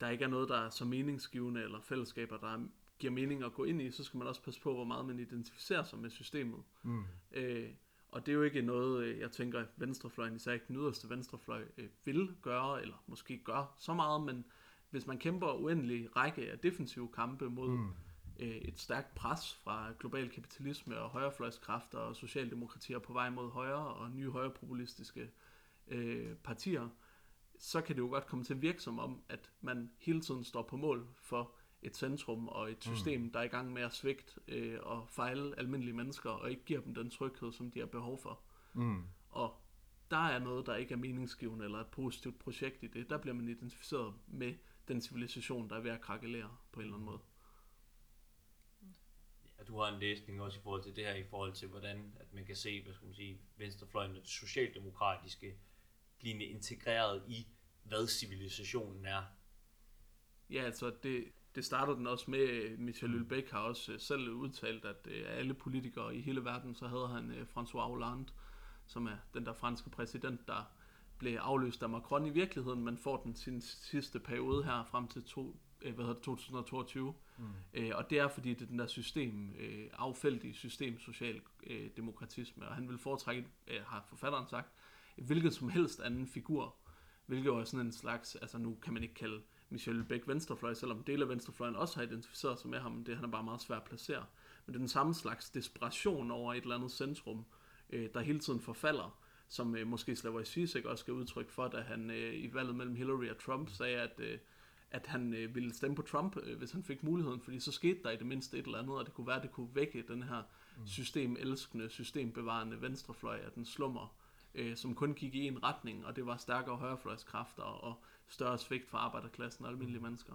der ikke er noget, der er så meningsgivende, eller fællesskaber, der giver mening at gå ind i, så skal man også passe på, hvor meget man identificerer sig med systemet. Mm. Øh, og det er jo ikke noget, øh, jeg tænker, venstrefløjen, især ikke den yderste venstrefløj, øh, vil gøre, eller måske gør så meget, men hvis man kæmper uendelig række af defensive kampe mod mm øh, et stærkt pres fra global kapitalisme og højrefløjskræfter og socialdemokratier på vej mod højre og nye højrepopulistiske øh, partier, så kan det jo godt komme til at virke som om, at man hele tiden står på mål for et centrum og et system, mm. der er i gang med at svigte øh, og fejle almindelige mennesker, og ikke giver dem den tryghed, som de har behov for. Mm. Og der er noget, der ikke er meningsgivende eller et positivt projekt i det. Der bliver man identificeret med den civilisation, der er ved at krakelere på en eller anden måde du har en læsning også i forhold til det her, i forhold til hvordan at man kan se, hvad skal man sige, venstrefløjen og det socialdemokratiske blive integreret i, hvad civilisationen er. Ja, altså det, det startede den også med, Michel Hülbeck har også øh, selv udtalt, at øh, alle politikere i hele verden, så havde han øh, François Hollande, som er den der franske præsident, der blev afløst af Macron i virkeligheden, men får den sin sidste periode her frem til to, hvad hedder det, 2022. Mm. Øh, og det er fordi, det er den der system, øh, affældige system, social øh, demokratisme, og han vil foretrække, øh, har forfatteren sagt, hvilket som helst anden figur, hvilket jo er sådan en slags, altså nu kan man ikke kalde Michel Beck venstrefløj, selvom dele af venstrefløjen også har identificeret sig med ham, det han er bare meget svært at placere. Men det er den samme slags desperation over et eller andet centrum, øh, der hele tiden forfalder, som øh, måske Slavoj Zizek også skal udtrykke for, da han øh, i valget mellem Hillary og Trump sagde, at, øh, at han øh, ville stemme på Trump, øh, hvis han fik muligheden, fordi så skete der i det mindste et eller andet, og det kunne være, at det kunne vække den her systemelskende, systembevarende venstrefløj af den slummer, øh, som kun gik i en retning, og det var stærkere højrefløjskræfter og større svigt for arbejderklassen og almindelige mennesker.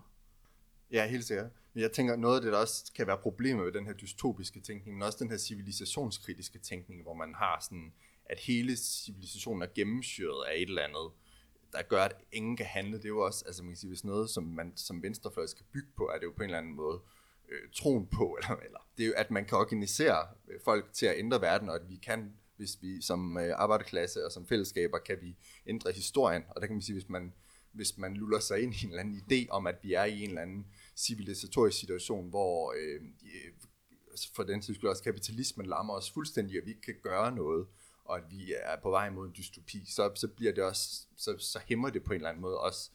Ja, helt sikkert. Men jeg tænker, noget af det, der også kan være problemer ved den her dystopiske tænkning, men også den her civilisationskritiske tænkning, hvor man har sådan, at hele civilisationen er gennemsyret af et eller andet, der gør, at ingen kan handle. Det er jo også, altså man kan sige, hvis noget, som man som venstrefløj skal bygge på, er det jo på en eller anden måde øh, troen på, eller, eller det er jo, at man kan organisere øh, folk til at ændre verden, og at vi kan, hvis vi som øh, arbejderklasse og som fællesskaber, kan vi ændre historien. Og der kan man sige, hvis man, hvis man luller sig ind i en eller anden idé om, at vi er i en eller anden civilisatorisk situation, hvor øh, øh for den sags skyld også kapitalismen lammer os fuldstændig, og vi ikke kan gøre noget, og at vi er på vej mod en dystopi, så, så bliver det også, så, så hæmmer det på en eller anden måde også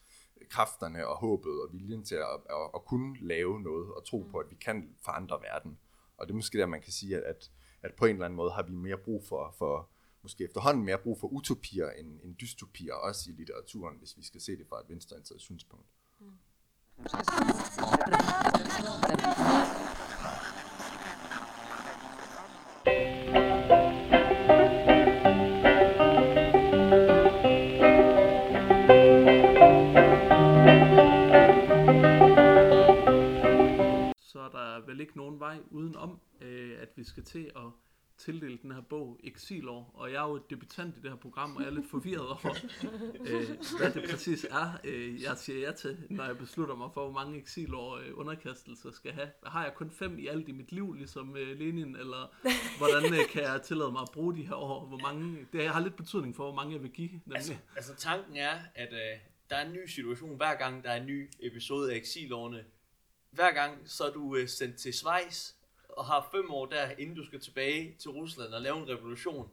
kræfterne og håbet og viljen til at, at, at kunne lave noget og tro på, at vi kan forandre verden. Og det er måske der, man kan sige, at, at, at på en eller anden måde har vi mere brug for, for måske efterhånden mere brug for utopier end, end dystopier, også i litteraturen, hvis vi skal se det fra et venstreorienteret synspunkt. Mm. Øh, at vi skal til at tildele den her bog Exilår, og jeg er jo debutant i det her program, og jeg er lidt forvirret over, øh, hvad det præcis er, øh, jeg siger ja til, når jeg beslutter mig for, hvor mange exilår øh, underkastelser skal have. Har jeg kun fem i alt i mit liv, ligesom øh, Lenin, eller hvordan øh, kan jeg tillade mig at bruge de her år? Hvor mange, det har lidt betydning for, hvor mange jeg vil give. Nemlig. Altså, altså tanken er, at øh, der er en ny situation hver gang, der er en ny episode af Exilårene. Hver gang så er du øh, sendt til Schweiz, og har fem år der, inden du skal tilbage til Rusland og lave en revolution.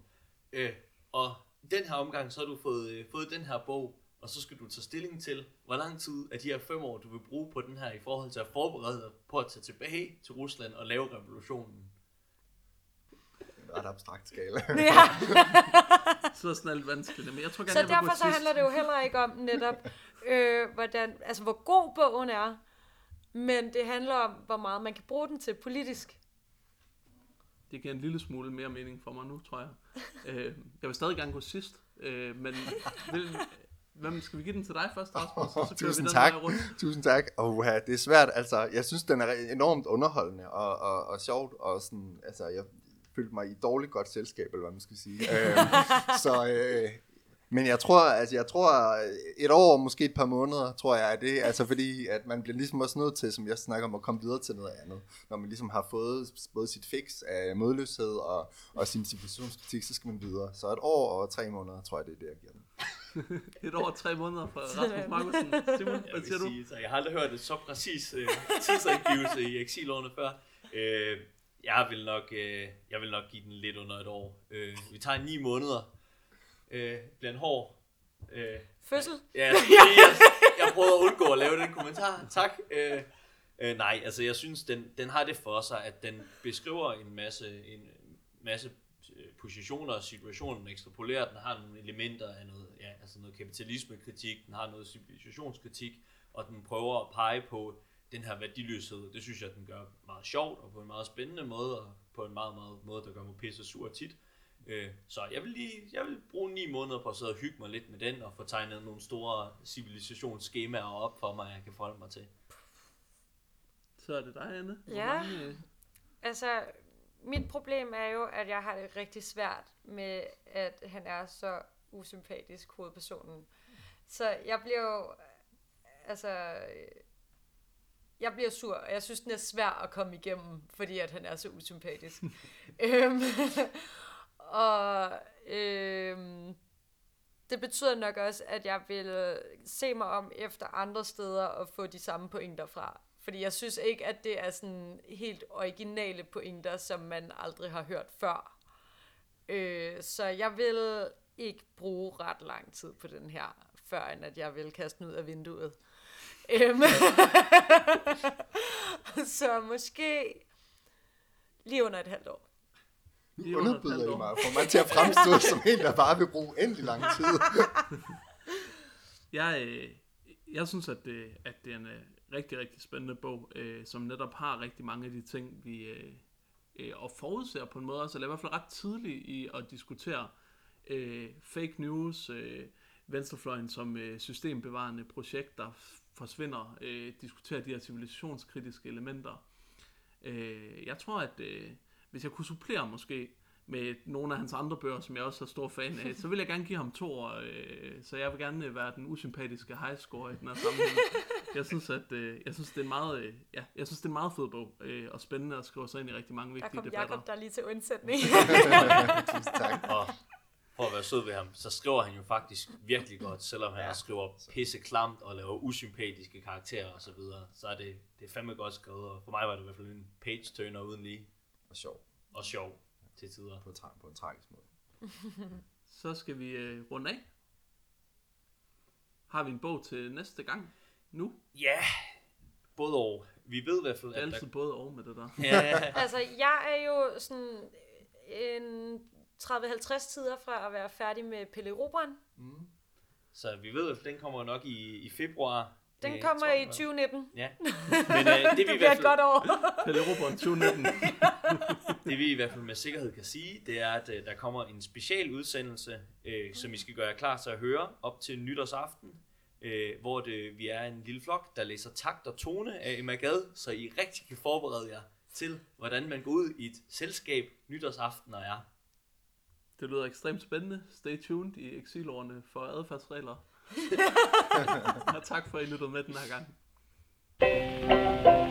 Øh, og den her omgang, så har du fået, øh, fået den her bog, og så skal du tage stilling til, hvor lang tid af de her fem år, du vil bruge på den her, i forhold til at forberede dig på at tage tilbage til Rusland og lave revolutionen. ret abstrakt skala. Ja. Så er sådan alt vanskeligt. Men jeg tror gerne, Så jeg derfor så handler det jo heller ikke om netop, øh, hvordan, altså hvor god bogen er, men det handler om, hvor meget man kan bruge den til politisk. Det giver en lille smule mere mening for mig nu, tror jeg. øh, jeg vil stadig gerne gå sidst, øh, men vil, hvem skal vi give den til dig først, Rasmus? Og så kører vi Tusind den tak. Tusind tak. Ja, det er svært, altså, jeg synes, den er enormt underholdende og, og, og sjovt, og sådan, altså, jeg følte mig i dårligt godt selskab, eller hvad man skal sige. øhm, så, øh, men jeg tror, altså, jeg tror, et år, måske et par måneder, tror jeg, er det, altså, fordi, at man bliver ligesom også nødt til, som jeg snakker om, at komme videre til noget andet. Når man ligesom har fået både sit fix af modløshed og, og sin civilisationskritik, så skal man videre. Så et år og tre måneder, tror jeg, det er det, jeg giver den. Et år og tre måneder fra Rasmus Markusen. Simon, hvad vil siger du? sige, så jeg har aldrig hørt et så præcis øh, tidsangivelse i eksilårene før. Øh, jeg vil nok, øh, jeg vil nok give den lidt under et år. Øh, vi tager ni måneder. Øh, bliver en hård. Øh, Fødsel? ja, jeg, jeg, jeg prøvede at undgå at lave den kommentar. Tak. Øh, øh, nej, altså jeg synes, den, den har det for sig, at den beskriver en masse, en masse øh, positioner og situationer, den ekstrapolerer, den har nogle elementer af noget, ja, altså noget kapitalismekritik, den har noget civilisationskritik, og den prøver at pege på den her værdiløshed. Det synes jeg, den gør meget sjovt, og på en meget spændende måde, og på en meget, meget måde, der gør mig pisse sur tit. Øh, Så jeg vil lige, jeg vil bruge ni måneder på at sidde og hygge mig lidt med den, og få tegnet nogle store civilisationsskemaer op for mig, jeg kan forholde mig til. Så er det dig, Anne. Hvor Ja. mange, øh, Altså, mit problem er jo, at jeg har det rigtig svært med, at han er så usympatisk, hovedpersonen. Så jeg bliver jo, altså, jeg bliver sur, og jeg synes, den er svær at komme igennem, fordi at han er så usympatisk. øhm, og øhm, det betyder nok også, at jeg vil se mig om efter andre steder og få de samme pointer fra. Fordi jeg synes ikke, at det er sådan helt originale pointer, som man aldrig har hørt før. Øh, så jeg vil ikke bruge ret lang tid på den her, før end at jeg vil kaste den ud af vinduet. Øhm. så måske lige under et halvt år. Et underbyder I mig får mig til at fremstå som en, der bare vil bruge endelig lang tid. Jeg, øh, jeg synes, at det, at det er en øh, rigtig, rigtig spændende bog, øh, som netop har rigtig mange af de ting, vi øh, øh, og forudser på en måde også, eller i hvert fald ret tidligt i at diskutere øh, fake news, øh, venstrefløjen som øh, systembevarende projekt, der forsvinder, øh, diskutere de her civilisationskritiske elementer. Øh, jeg tror, at øh, hvis jeg kunne supplere måske med nogle af hans andre bøger, som jeg også er stor fan af, så vil jeg gerne give ham to år, øh, så jeg vil gerne øh, være den usympatiske highscore i den her sammenhæng. Jeg synes, at øh, jeg synes, det er en meget, øh, ja, jeg synes, det er en meget fed bog, øh, og spændende at skrive sig ind i rigtig mange Der vigtige kom debatter. Jacob der lige til undsætning. Tusind tak. Og for at være sød ved ham, så skriver han jo faktisk virkelig godt, selvom han Ja. ja. skriver pisse klamt og laver usympatiske karakterer og så videre. Så er det, det er fandme godt skrevet, og for mig var det i hvert fald en page-turner uden lige, Og sjov. og sjov til tider. På, tra- på en tragisk måde. Så skal vi øh, runde af. Har vi en bog til næste gang? Nu? Ja, både og. Vi ved i hvert fald, Det er at der... altid både og med det der. Ja, altså, jeg er jo sådan en 30-50 tider fra at være færdig med Pelle Robren. så vi ved fald, den kommer nok i, i februar. Den Øh, kommer i jeg. 2019. Ja, men øh, det, vi Det i bliver hvert et godt fald, år. Pelle Robert 2019. det vi i hvert fald med sikkerhed kan sige, det er, at øh, der kommer en special udsendelse, øh, som I skal gøre klar til at høre op til nytårsaften, øh, hvor det, vi er en lille flok, der læser takt og tone af Emma Gad, så I rigtig kan forberede jer til, hvordan man går ud i et selskab nytårsaften og er. Det lyder ekstremt spændende. Stay tuned i eksilårene for adfærdsregler og tak for, at I lyttede med den her gang. thank you